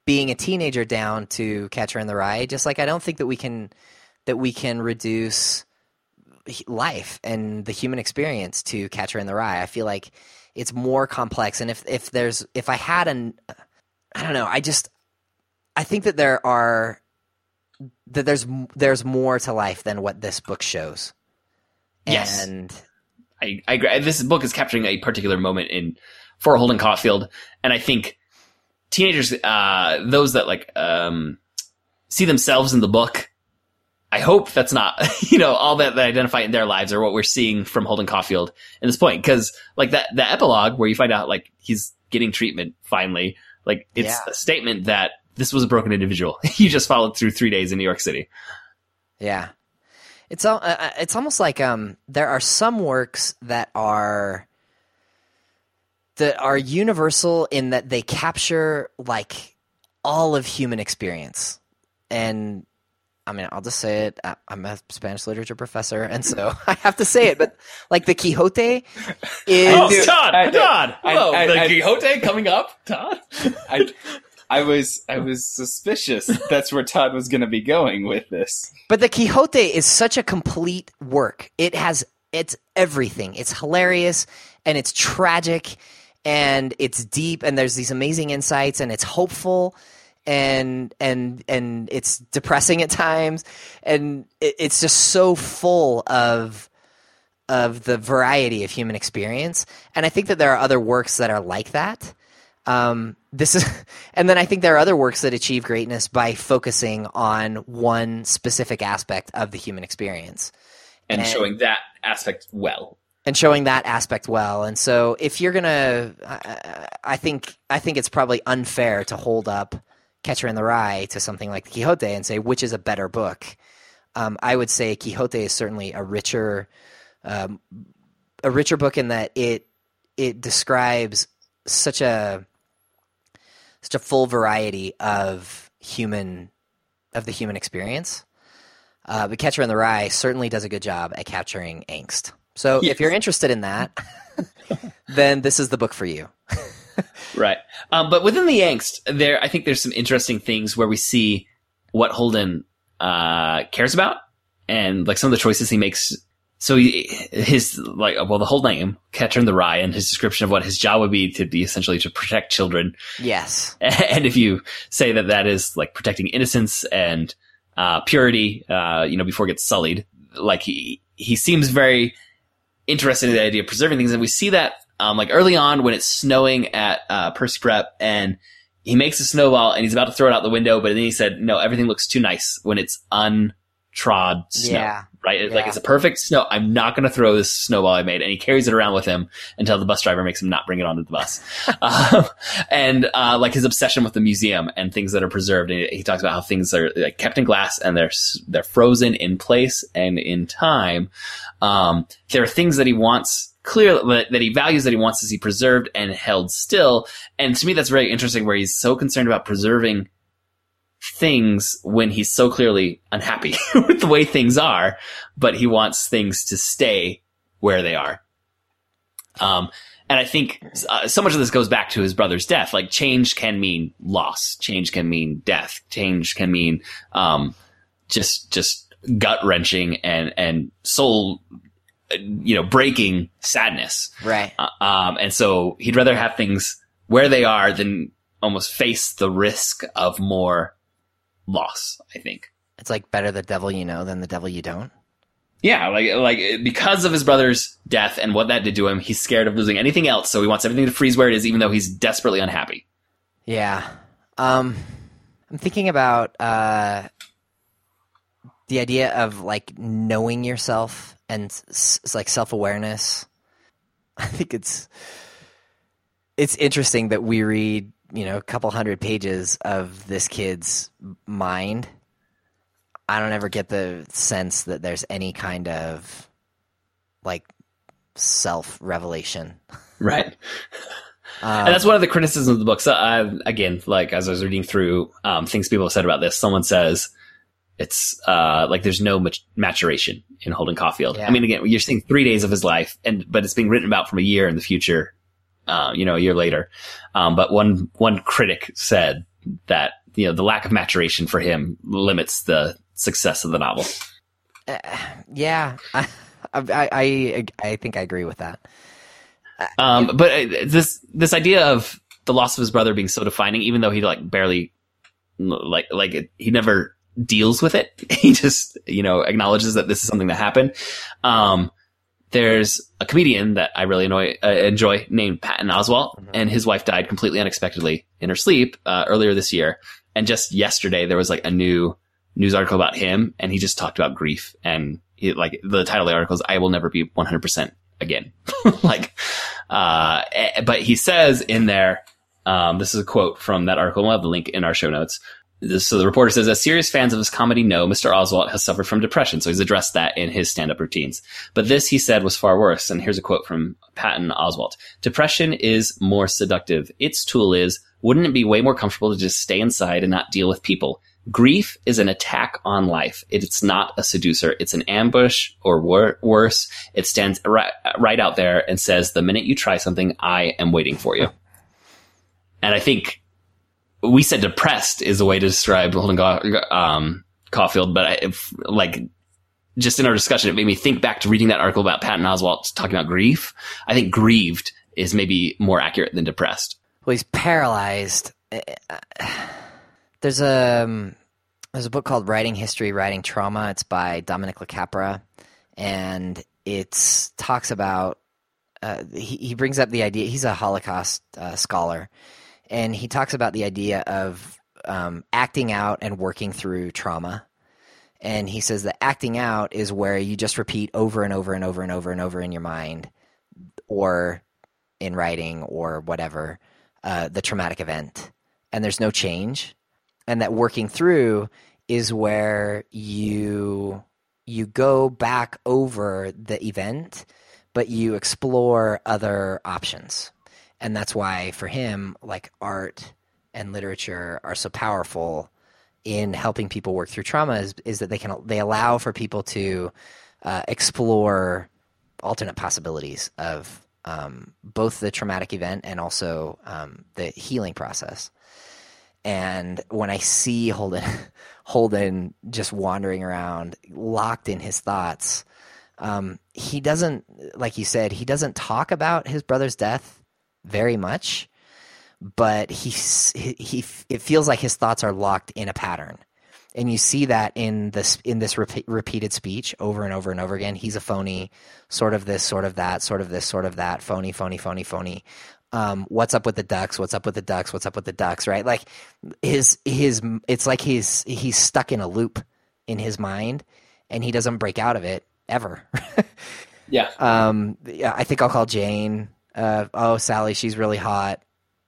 being a teenager down to Catcher in the Rye. Just like I don't think that we can that we can reduce life and the human experience to Catcher in the Rye. I feel like it's more complex. And if if there's if I had an I don't know. I just I think that there are that there's there's more to life than what this book shows. Yes. And I, I agree. This book is capturing a particular moment in for Holden Caulfield, and I think teenagers, uh, those that like um, see themselves in the book. I hope that's not, [LAUGHS] you know, all that they identify in their lives or what we're seeing from Holden Caulfield in this point. Cause like that, the epilogue where you find out like he's getting treatment finally, like it's Yeah. a statement that this was a broken individual. [LAUGHS] he just followed through three days in New York City. yeah, it's al- uh, uh, it's almost like um there are some works that are that are universal in that they capture like all of human experience and I mean, I'll just say it. I- I'm a Spanish literature professor, and so [LAUGHS] I have to say it. But like the Quixote [LAUGHS] is Oh, do- Todd, I- Todd. I- Hello, I- the I- Quixote coming up, Todd. I, I was I was suspicious [LAUGHS] that's where Todd was going to be going with this. But the Quixote is such a complete work. It has it's everything. It's hilarious and it's tragic and it's deep and there's these amazing insights and it's hopeful and and and it's depressing at times and it, it's just so full of of the variety of human experience. And I think that there are other works that are like that. Um, this is, [LAUGHS] and then I think there are other works that achieve greatness by focusing on one specific aspect of the human experience And And- showing that aspect well. And showing that aspect well. And so, if you're gonna, I, I think, I think it's probably unfair to hold up Catcher in the Rye to something like Quixote and say which is a better book. Um, I would say Quixote is certainly a richer, um, a richer book in that it it describes such a such a full variety of human of the human experience. Uh, but Catcher in the Rye certainly does a good job at capturing angst. So Yes. if you're interested in that, [LAUGHS] then this is the book for you. Right. Um, but within the angst, there, I think there's some interesting things where we see what Holden uh, cares about and like some of the choices he makes. So he, his like well the whole name Catcher in the Rye and his description of what his job would be to be essentially to protect children Yes. [LAUGHS] and if you say that that is like protecting innocence and uh, purity, uh, you know, before it gets sullied, like he he seems very interested in the idea of preserving things, and we see that um, like early on when it's snowing at uh, Pencey Prep, and he makes a snowball and he's about to throw it out the window, but then he said, "No, everything looks too nice when it's untrod snow." Yeah. Right? It's Like it's a perfect snow. I'm not going to throw this snowball I made, and he carries it around with him until the bus driver makes him not bring it onto the bus. [LAUGHS] um, and uh, like his obsession with the museum and things that are preserved. And he, talks about how things are like, kept in glass and they're they're frozen in place and in time. Um, there are things that he wants clear that that he values that he wants to see preserved and held still. And to me, that's very interesting. Where he's so concerned about preserving things when he's so clearly unhappy [LAUGHS] with the way things are, but he wants things to stay where they are. Um, and I think uh, so much of this goes back to his brother's death. Like change can mean loss, change can mean death, change can mean um, just just gut wrenching and and soul, you know, breaking sadness. Right. Uh, um, and so he'd rather have things where they are than almost face the risk of more loss. I think. It's like better the devil you know than the devil you don't. Yeah, like like because of his brother's death and what that did to him, he's scared of losing anything else, so he wants everything to freeze where it is, even though he's desperately unhappy. Yeah. Um, I'm thinking about uh, the idea of like knowing yourself and s- s- like self awareness. [LAUGHS] I think it's it's interesting that we read you know a couple hundred pages of this kid's mind. I don't ever get the sense that there's any kind of like self revelation. [LAUGHS] Right. Um, and that's one of the criticisms of the book. So, uh, again, like as I was reading through um, things people have said about this, someone says it's uh, like there's no mat- maturation in Holden Caulfield. Yeah. I mean, again, you're seeing three days of his life, and but it's being written about from a year in the future. Uh, you know, a year later. Um, but one one critic said that you know the lack of maturation for him limits the success of the novel. Uh, yeah, [LAUGHS] I, I, I, I think I agree with that. Um, but uh, this this idea of the loss of his brother being so defining, even though he like barely like like it, he never deals with it, [LAUGHS] he just you know acknowledges that this is something that happened. Um, there's a comedian that I really annoy, uh, enjoy named Patton Oswalt, Mhm. and his wife died completely unexpectedly in her sleep uh, earlier this year. And just yesterday, there was like a new news article about him, and he just talked about grief. And he, like the title of the article is "I will never be 100 percent again." [LAUGHS] like, uh, eh, but he says in there, um, this is a quote from that article. We'll have the link in our show notes. This, so the reporter says, as serious fans of his comedy know, Mr. Oswalt has suffered from depression. So he's addressed that in his stand-up routines. But this, he said, was far worse. And here's a quote from Patton Oswalt. Depression is more seductive. Its tool is, wouldn't it be way more comfortable to just stay inside and not deal with people? Grief is an attack on life. It's not a seducer. It's an ambush or wor- worse. It stands right, right out there and says, the minute you try something, I am waiting for you. And I think we said depressed is a way to describe Holden um, Caulfield, but I, if, like just in our discussion, it made me think back to reading that article about Patton Oswalt talking about grief. I think grieved is maybe more accurate than depressed. Well, he's paralyzed. [SIGHS] There's a um, there's a book called Writing History, Writing Trauma. It's by Dominic LaCapra, and it talks about. Uh, he, he brings up the idea. He's a Holocaust uh, scholar, and he talks about the idea of um, acting out and working through trauma. And he says that acting out is where you just repeat over and over and over and over and over in your mind, or in writing or whatever uh, the traumatic event, and there's no change, and that working through is where you you go back over the event, but you explore other options, and that's why for him, like art and literature are so powerful in helping people work through trauma is, is that they can they allow for people to uh, explore alternate possibilities of um, both the traumatic event and also um, the healing process. And when I see Holden, [LAUGHS] Holden just wandering around, locked in his thoughts, um, he doesn't, like you said, he doesn't talk about his brother's death very much, but he, he, it feels like his thoughts are locked in a pattern and you see that in this in this repeat, repeated speech over and over and over again. He's a phony, sort of this, sort of that, sort of this, sort of that, phony, phony, phony, phony. Um, what's up with the ducks? What's up with the ducks? What's up with the ducks? Right? Like his his it's like he's he's stuck in a loop in his mind, and he doesn't break out of it ever. [LAUGHS] yeah. Um. Yeah. I think I'll call Jane. Uh. Oh, Sally, she's really hot.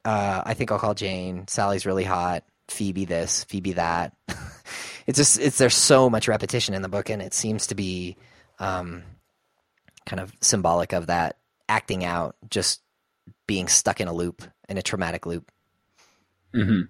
Uh. I think I'll call Jane. Sally's really hot. Phoebe this, Phoebe that. [LAUGHS] it's just it's there's so much repetition in the book, and it seems to be um, kind of symbolic of that acting out, just being stuck in a loop, in a traumatic loop. Hmm.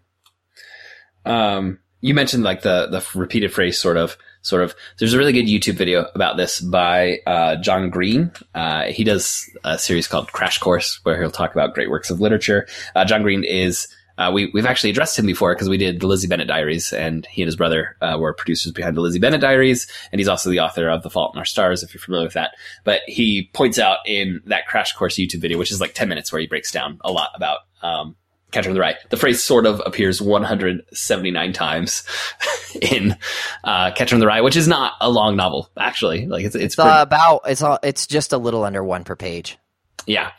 Um. You mentioned like the the repeated phrase, sort of, sort of. There's a really good YouTube video about this by uh, John Green. Uh, he does a series called Crash Course, where he'll talk about great works of literature. Uh, John Green is uh, we, we've actually addressed him before because we did the Lizzie Bennet Diaries, and he and his brother uh, were producers behind the Lizzie Bennet Diaries, and he's also the author of The Fault in Our Stars, if you're familiar with that. But he points out in that Crash Course YouTube video, which is like 10 minutes, where he breaks down a lot about um, Catcher in the Rye. The phrase sort of appears 179 times [LAUGHS] in uh, Catcher in the Rye, which is not a long novel, actually. Like it's it's, it's pretty- about it's all it's just a little under one per page. Yeah,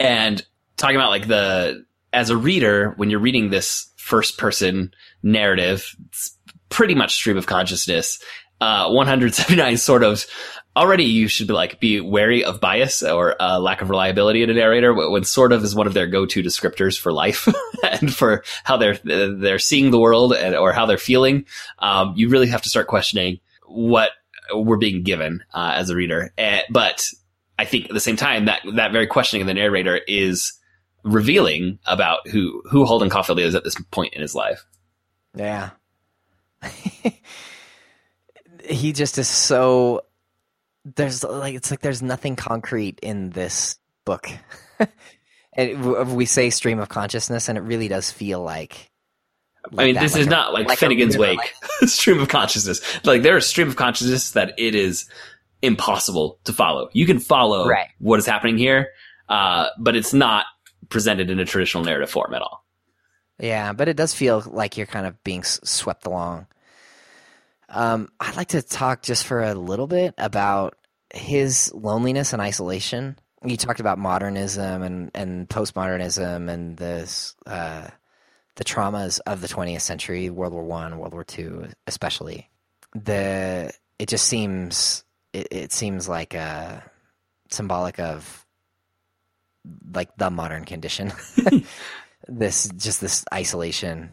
and talking about like the as a reader, when you're reading this first person narrative, it's pretty much stream of consciousness. Uh, 179 sort of already you should be like be wary of bias or uh, lack of reliability in a narrator when sort of is one of their go-to descriptors for life [LAUGHS] and for how they're they're seeing the world and, or how they're feeling um, you really have to start questioning what we're being given uh, as a reader and, but i think at the same time that that very questioning of the narrator is revealing about who who Holden Caulfield is at this point in his life. Yeah. [LAUGHS] he just is so there's like it's like there's nothing concrete in this book. [LAUGHS] and we say stream of consciousness and it really does feel like like I mean, that, this like is a, not like, like Finnegans Wake, [LAUGHS] stream of consciousness. Like there is stream of consciousness that it is impossible to follow. You can follow right. what is happening here, uh, but it's not presented in a traditional narrative form at all. Yeah, but it does feel like you're kind of being swept along. Um, I'd like to talk just for a little bit about his loneliness and isolation. You talked about modernism and, and postmodernism and this uh, the traumas of the 20th century, World War One, World War Two, especially. The it just seems it, it seems like a, symbolic of like the modern condition. [LAUGHS] [LAUGHS] this just this isolation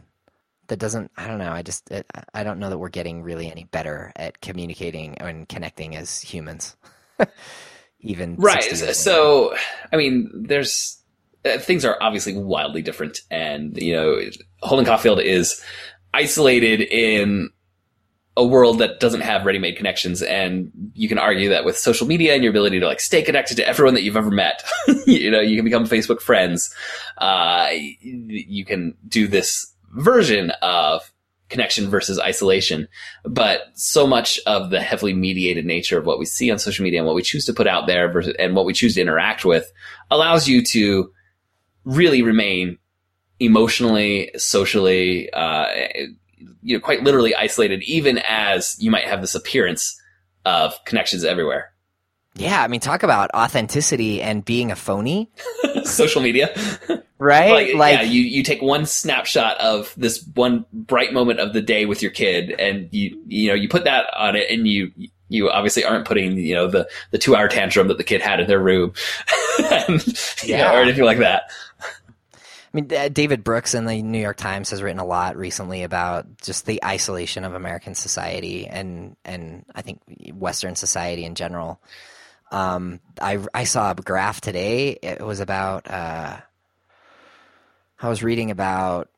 that doesn't i don't know i just it, i don't know that we're getting really any better at communicating and connecting as humans [LAUGHS] even right so i mean there's uh, things are obviously wildly different and you know holden caulfield is isolated in a world that doesn't have ready-made connections and you can argue that with social media and your ability to like stay connected to everyone that you've ever met [LAUGHS] you know you can become facebook friends uh, you can do this version of connection versus isolation but so much of the heavily mediated nature of what we see on social media and what we choose to put out there versus, and what we choose to interact with allows you to really remain emotionally socially uh, you know, quite literally isolated, even as you might have this appearance of connections everywhere. Yeah, I mean, talk about authenticity and being a phony. [LAUGHS] Social media, [LAUGHS] right? Like, Like, yeah, you you take one snapshot of this one bright moment of the day with your kid, and you you know you put that on it, and you you obviously aren't putting you know the the two hour tantrum that the kid had in their room, [LAUGHS] and, you know, Yeah. or anything like that. I mean, uh, David Brooks in the New York Times has written a lot recently about just the isolation of American society and and I think Western society in general. Um, I I saw a graph today. It was about uh, I was reading about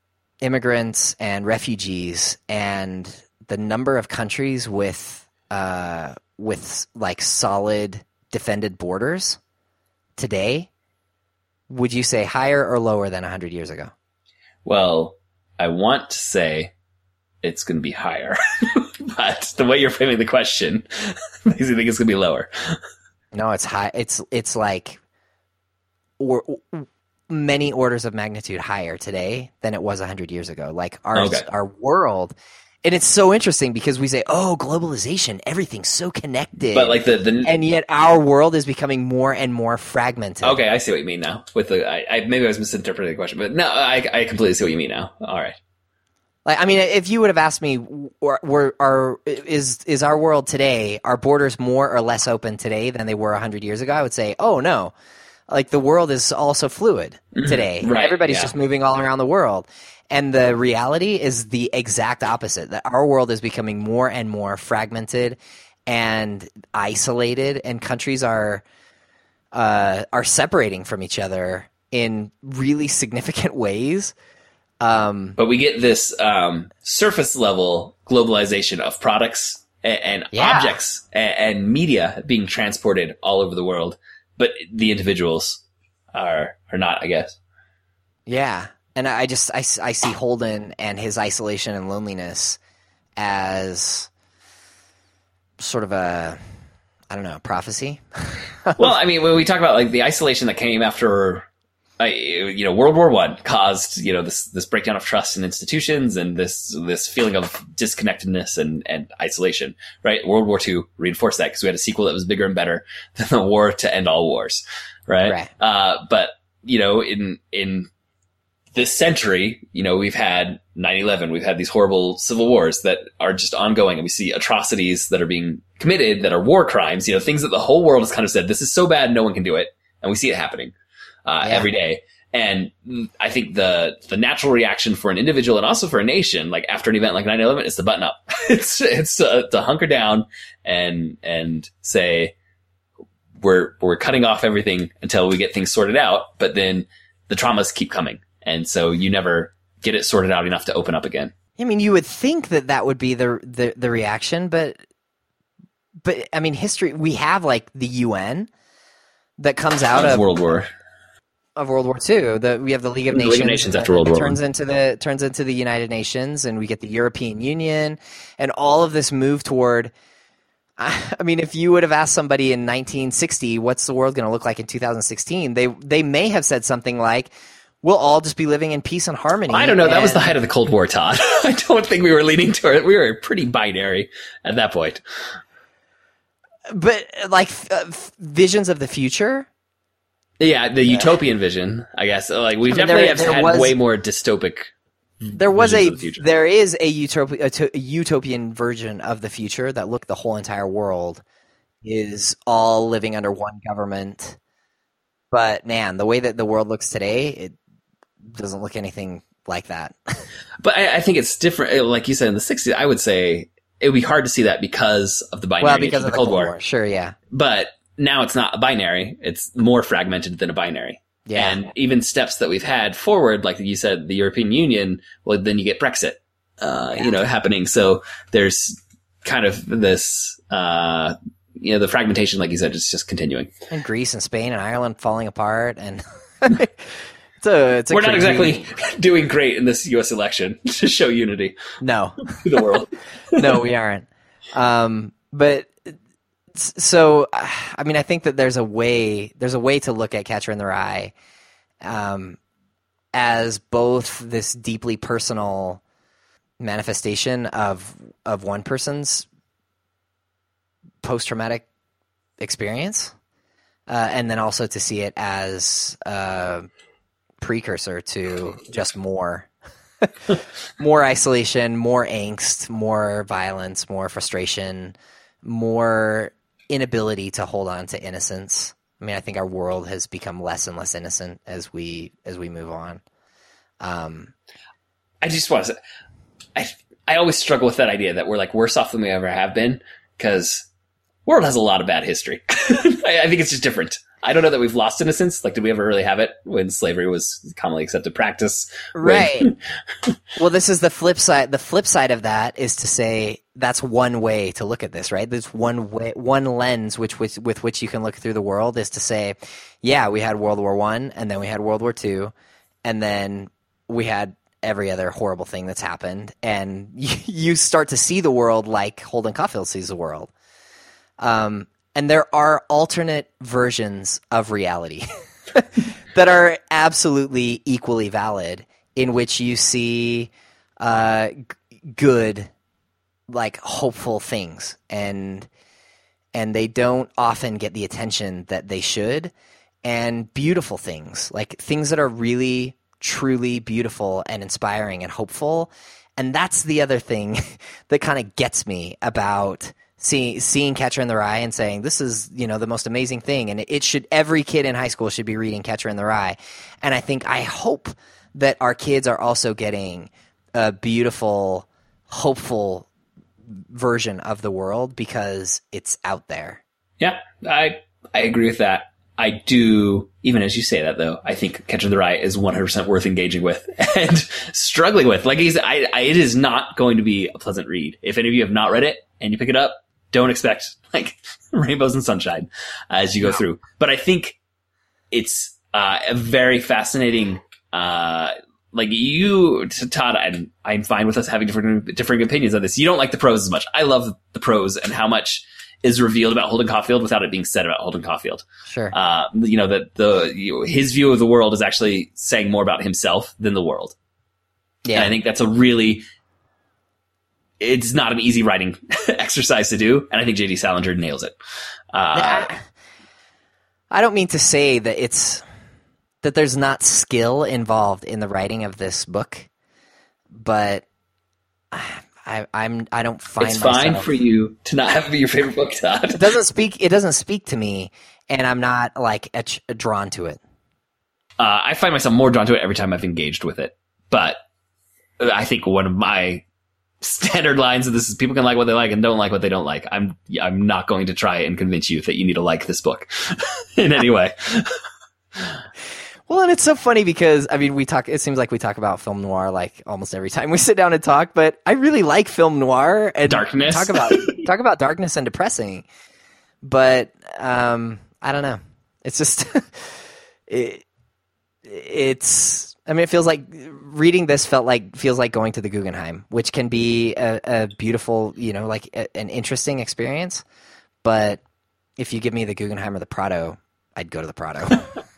immigrants and refugees and the number of countries with uh, with like solid defended borders today. Would you say higher or lower than 100 years ago? Well, I want to say it's going to be higher, [LAUGHS] but the way you're framing the question [LAUGHS] makes me think it's going to be lower. No, it's high. It's it's like or many orders of magnitude higher today than it was 100 years ago. Like our Okay. our world and it's so interesting because we say, "Oh, globalization, everything's so connected." But like the the and yet our world is becoming more and more fragmented. okay, I see what you mean now. With the I, I maybe I was misinterpreting the question, but no, I I completely see what you mean now. All right. Like, I mean, if you would have asked me, were, were, are, is is our world today, our borders more or less open today than they were hundred years ago? I would say, oh no, like the world is also fluid today. Mm-hmm. Right, Everybody's yeah. just moving all around the world, and the reality is the exact opposite. That our world is becoming more and more fragmented and isolated, and countries are uh, are separating from each other in really significant [LAUGHS] ways. Um, But we get this um, surface level globalization of products and, and Yeah. objects and, and media being transported all over the world, but the individuals are are not. I guess. Yeah. And I just I, I see Holden and his isolation and loneliness as sort of a I don't know prophecy. [LAUGHS] well, I mean, when we talk about like the isolation that came after, you know, World War One caused you know this this breakdown of trust in institutions and this this feeling of disconnectedness and and isolation. Right, World War Two reinforced that because we had a sequel that was bigger and better [LAUGHS] than the war to end all wars. Right, Right. Uh, but you know, in in this century, you know, we've had 9-11, we've had these horrible civil wars that are just ongoing and we see atrocities that are being committed that are war crimes, you know, things that the whole world has kind of said, this is so bad, no one can do it. And we see it happening, uh, Yeah. every day. And I think the, the natural reaction for an individual and also for a nation, like after an event like 9-11 is to button up. [LAUGHS] it's, it's uh, to hunker down and, and say, we're, we're cutting off everything until we get things sorted out. But then the traumas keep coming. And so you never get it sorted out enough to open up again. I mean, you would think that that would be the the, the reaction, but but I mean, history. We have like the UN that comes out of World War. Of World War II. The, we have the League of The League Nations. of Nations after World War turns into the turns into the United Nations, and we get the European Union, and all of this move toward. [LAUGHS] I mean, if you would have asked somebody in 1960, what's the world going to look like in 2016? They they may have said something like, "We'll all just be living in peace and harmony." I don't know. That was the height of the Cold War, Todd. [LAUGHS] I don't think we were leaning toward it. We were pretty binary at that point. But like uh, f- visions of the future. Yeah, the utopian vision, I guess. Like we I mean, definitely there- have there had was- way more dystopic. There was a of the future. there is a, utopi- a, utopian version of the future that look the whole entire world is all living under one government. But man, the way that the world looks today, it doesn't look anything like that. [LAUGHS] But I, I think it's different. uh, Like you said in the '60s, I would say it would be hard to see that because of the binary well, because of of the Cold War. Sure, yeah. But now it's not a binary; it's more fragmented than a binary. Yeah. And even steps that we've had forward, like you said, the European Union, well, then you get Brexit. uh, you know, happening. So there's kind of this, uh, you know, the fragmentation, like you said, is just continuing. And Greece and Spain and Ireland falling apart, and [LAUGHS] it's a it's a We're not exactly doing great in this U.S. election [LAUGHS] to show unity no to the world. [LAUGHS] no we aren't. Um, but so [SIGHS] I mean I think that there's a way there's a way to look at Catcher in the Rye, um, as both this deeply personal manifestation of of one person's post traumatic experience, uh, and then also to see it as a precursor to just more [LAUGHS] more isolation, more angst, more violence, more frustration, more inability to hold on to innocence. I mean, I think our world has become less and less innocent as we as we move on. Um, I just want to I I always struggle with that idea that we're like worse off than we ever have been because world has a lot of bad history. [LAUGHS] I, I think it's just different. I don't know that we've lost innocence. Like, did we ever really have it when slavery was commonly accepted practice? When- right. [LAUGHS] well, this is the flip side. The flip side of that is to say that's one way to look at this, right? There's one way, one lens which, which with which you can look through the world is to say, yeah, we had World War One, and then we had World War Two, and then we had every other horrible thing that's happened, and you, [LAUGHS] you start to see the world like Holden Caulfield sees the world. Um, and there are alternate versions of reality [LAUGHS] that are absolutely equally valid, in which you see uh, g- good, like hopeful things, and and they don't often get the attention that they should, and beautiful things, like things that are really truly beautiful and inspiring and hopeful. And that's the other thing [LAUGHS] that kind of gets me about seeing seeing Catcher in the Rye and saying this is you know the most amazing thing, and it should every kid in high school should be reading Catcher in the Rye, and I think I hope that our kids are also getting a beautiful, hopeful version of the world because it's out there. Yeah, I I agree with that. I do, even as you say that though, I think Catcher in the Rye is 100% worth engaging with [LAUGHS] and struggling with. Like he's, I, I, it is not going to be a pleasant read. If any of you have not read it and you pick it up, don't expect [LAUGHS] like rainbows and sunshine as you go through. But I think it's uh, a very fascinating, uh, like you, Todd, and I'm fine with us having different, differing opinions on this. You don't like the prose as much. I love the prose and how much is revealed about Holden Caulfield without it being said about Holden Caulfield. Sure. Uh, you know that the you, his view of the world is actually saying more about himself than the world. yeah. And I think that's a really it's not an easy writing [LAUGHS] exercise to do, and I think JD Salinger nails it. Uh, I, I don't mean to say that it's that there's not skill involved in the writing of this book, but I, I'm I don't find it's fine myself- for you to not have it be your favorite book, It doesn't speak. It doesn't speak to me, and I'm not like ach- drawn to it. Uh, I find myself more drawn to it every time I've engaged with it. But I think one of my standard lines of this is people can like what they like and don't like what they don't like. I'm I'm not going to try and convince you that you need to like this book [LAUGHS] in any way. Well, and it's so funny because I mean, we talk. It seems like we talk about film noir like almost every time we [LAUGHS] sit down and talk. But I really like film noir and Darkness. Talk about [LAUGHS] talk about darkness and depressing. But um, I don't know. It's just it, it's. I mean, it feels like reading this felt like feels like going to the Guggenheim, which can be a, a beautiful, you know, like a, an interesting experience. But if you give me the Guggenheim or the Prado, I'd go to the Prado.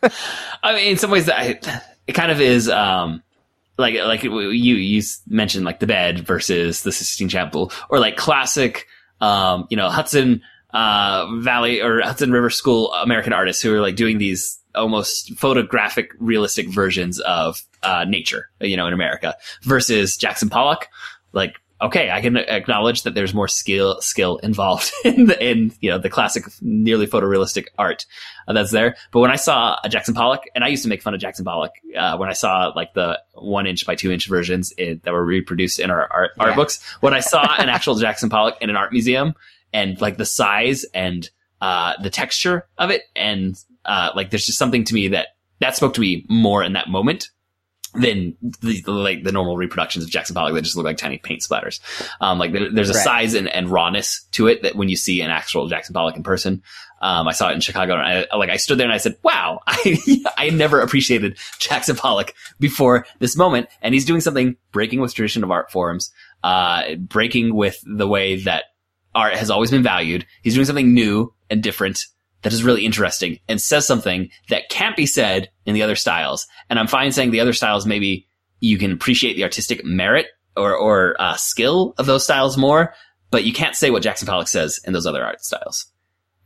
[LAUGHS] I mean, in some ways, I, it kind of is. Um, like like you you mentioned like the bed versus the Sistine Chapel, or like classic, um, you know Hudson uh, Valley or Hudson River School American artists who are like doing these almost photographic, realistic versions of uh, nature, you know, in America versus Jackson Pollock. Like, okay, I can acknowledge that there's more skill skill involved [LAUGHS] in the in you know the classic, nearly photorealistic art uh, that's there. But when I saw a Jackson Pollock, and I used to make fun of Jackson Pollock uh, when I saw like the one inch by two inch versions in, that were reproduced in our art, art books, when I saw an actual [LAUGHS] Jackson Pollock in an art museum and like the size and uh, the texture of it, and uh, like there's just something to me that that spoke to me more in that moment than the, like the normal reproductions of Jackson Pollock that just look like tiny paint splatters. Um, like there, there's a Right. size and, and rawness to it that when you see an actual Jackson Pollock in person. Um, I saw it in Chicago and I, like I stood there and I said, wow, [LAUGHS] I, I never appreciated Jackson Pollock before this moment. And he's doing something breaking with tradition of art forms, uh, breaking with the way that art has always been valued. He's doing something new and different that is really interesting and says something that can't be said in the other styles. And I'm fine saying the other styles maybe you can appreciate the artistic merit or, or uh, skill of those styles more, but you can't say what Jackson Pollock says in those other art styles.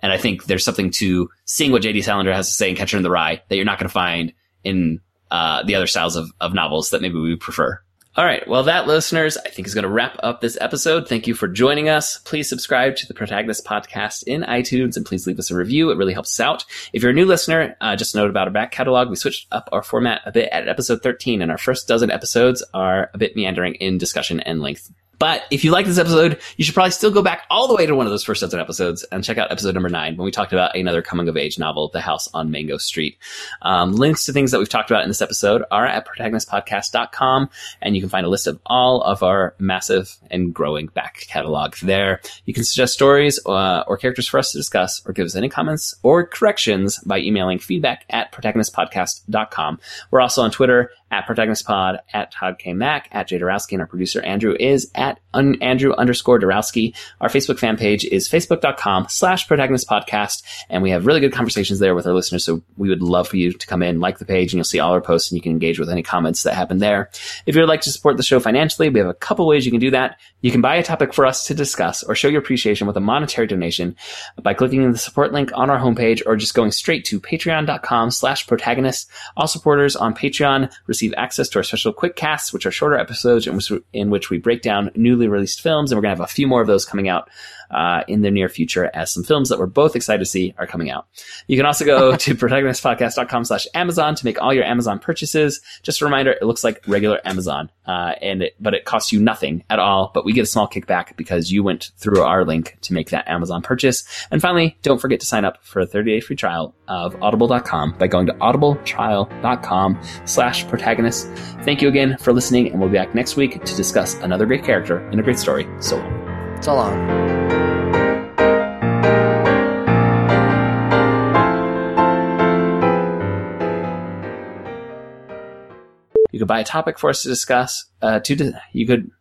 And I think there's something to seeing what J.D. Salinger has to say in Catcher in the Rye that you're not going to find in uh, the other styles of, of novels that maybe we prefer. All right. Well, that, listeners, I think is going to wrap up this episode. Thank you for joining us. Please subscribe to the Protagonist Podcast in iTunes and please leave us a review. It really helps us out. If you're a new listener, uh, just a note about our back catalog. We switched up our format a bit at episode 13, and our first dozen episodes are a bit meandering in discussion and length. But if you like this episode, you should probably still go back all the way to one of those first dozen episodes and check out episode number nine when we talked about another coming of age novel, The House on Mango Street. Um, links to things that we've talked about in this episode are at protagonistpodcast.com, and you can find a list of all of our massive and growing back catalog there. You can suggest stories uh, or characters for us to discuss, or give us any comments or corrections by emailing feedback at protagonistpodcast.com. We're also on Twitter at protagonistpod, at Todd K. Mack, at Jay Dorowski, and our producer Andrew is at un- Andrew underscore Dorowski. Our Facebook fan page is facebook.com slash protagonist podcast, and we have really good conversations there with our listeners. So we would love for you to come in, like the page, and you'll see all our posts, and you can engage with any comments that happen there. If you would like to support the show financially, we have a couple ways you can do that. You can buy a topic for us to discuss or show your appreciation with a monetary donation by clicking the support link on our homepage or just going straight to patreon.com slash protagonist. All supporters on Patreon receive access to our special quick casts, which are shorter episodes in which we break down newly released films. And we're going to have a few more of those coming out uh, in the near future as some films that we're both excited to see are coming out. You can also go [LAUGHS] to protagonistpodcast.com slash Amazon to make all your Amazon purchases. Just a reminder, it looks like regular Amazon, uh, and it, but it costs you nothing at all, but we get a small kickback because you went through our link to make that Amazon purchase. And finally, don't forget to sign up for a 30 day free trial of audible.com by going to audibletrial.com slash protagonist. Thank you again for listening, and we'll be back next week to discuss another great character and a great story. So long. So long. You could buy a topic for us to discuss. Uh, to you could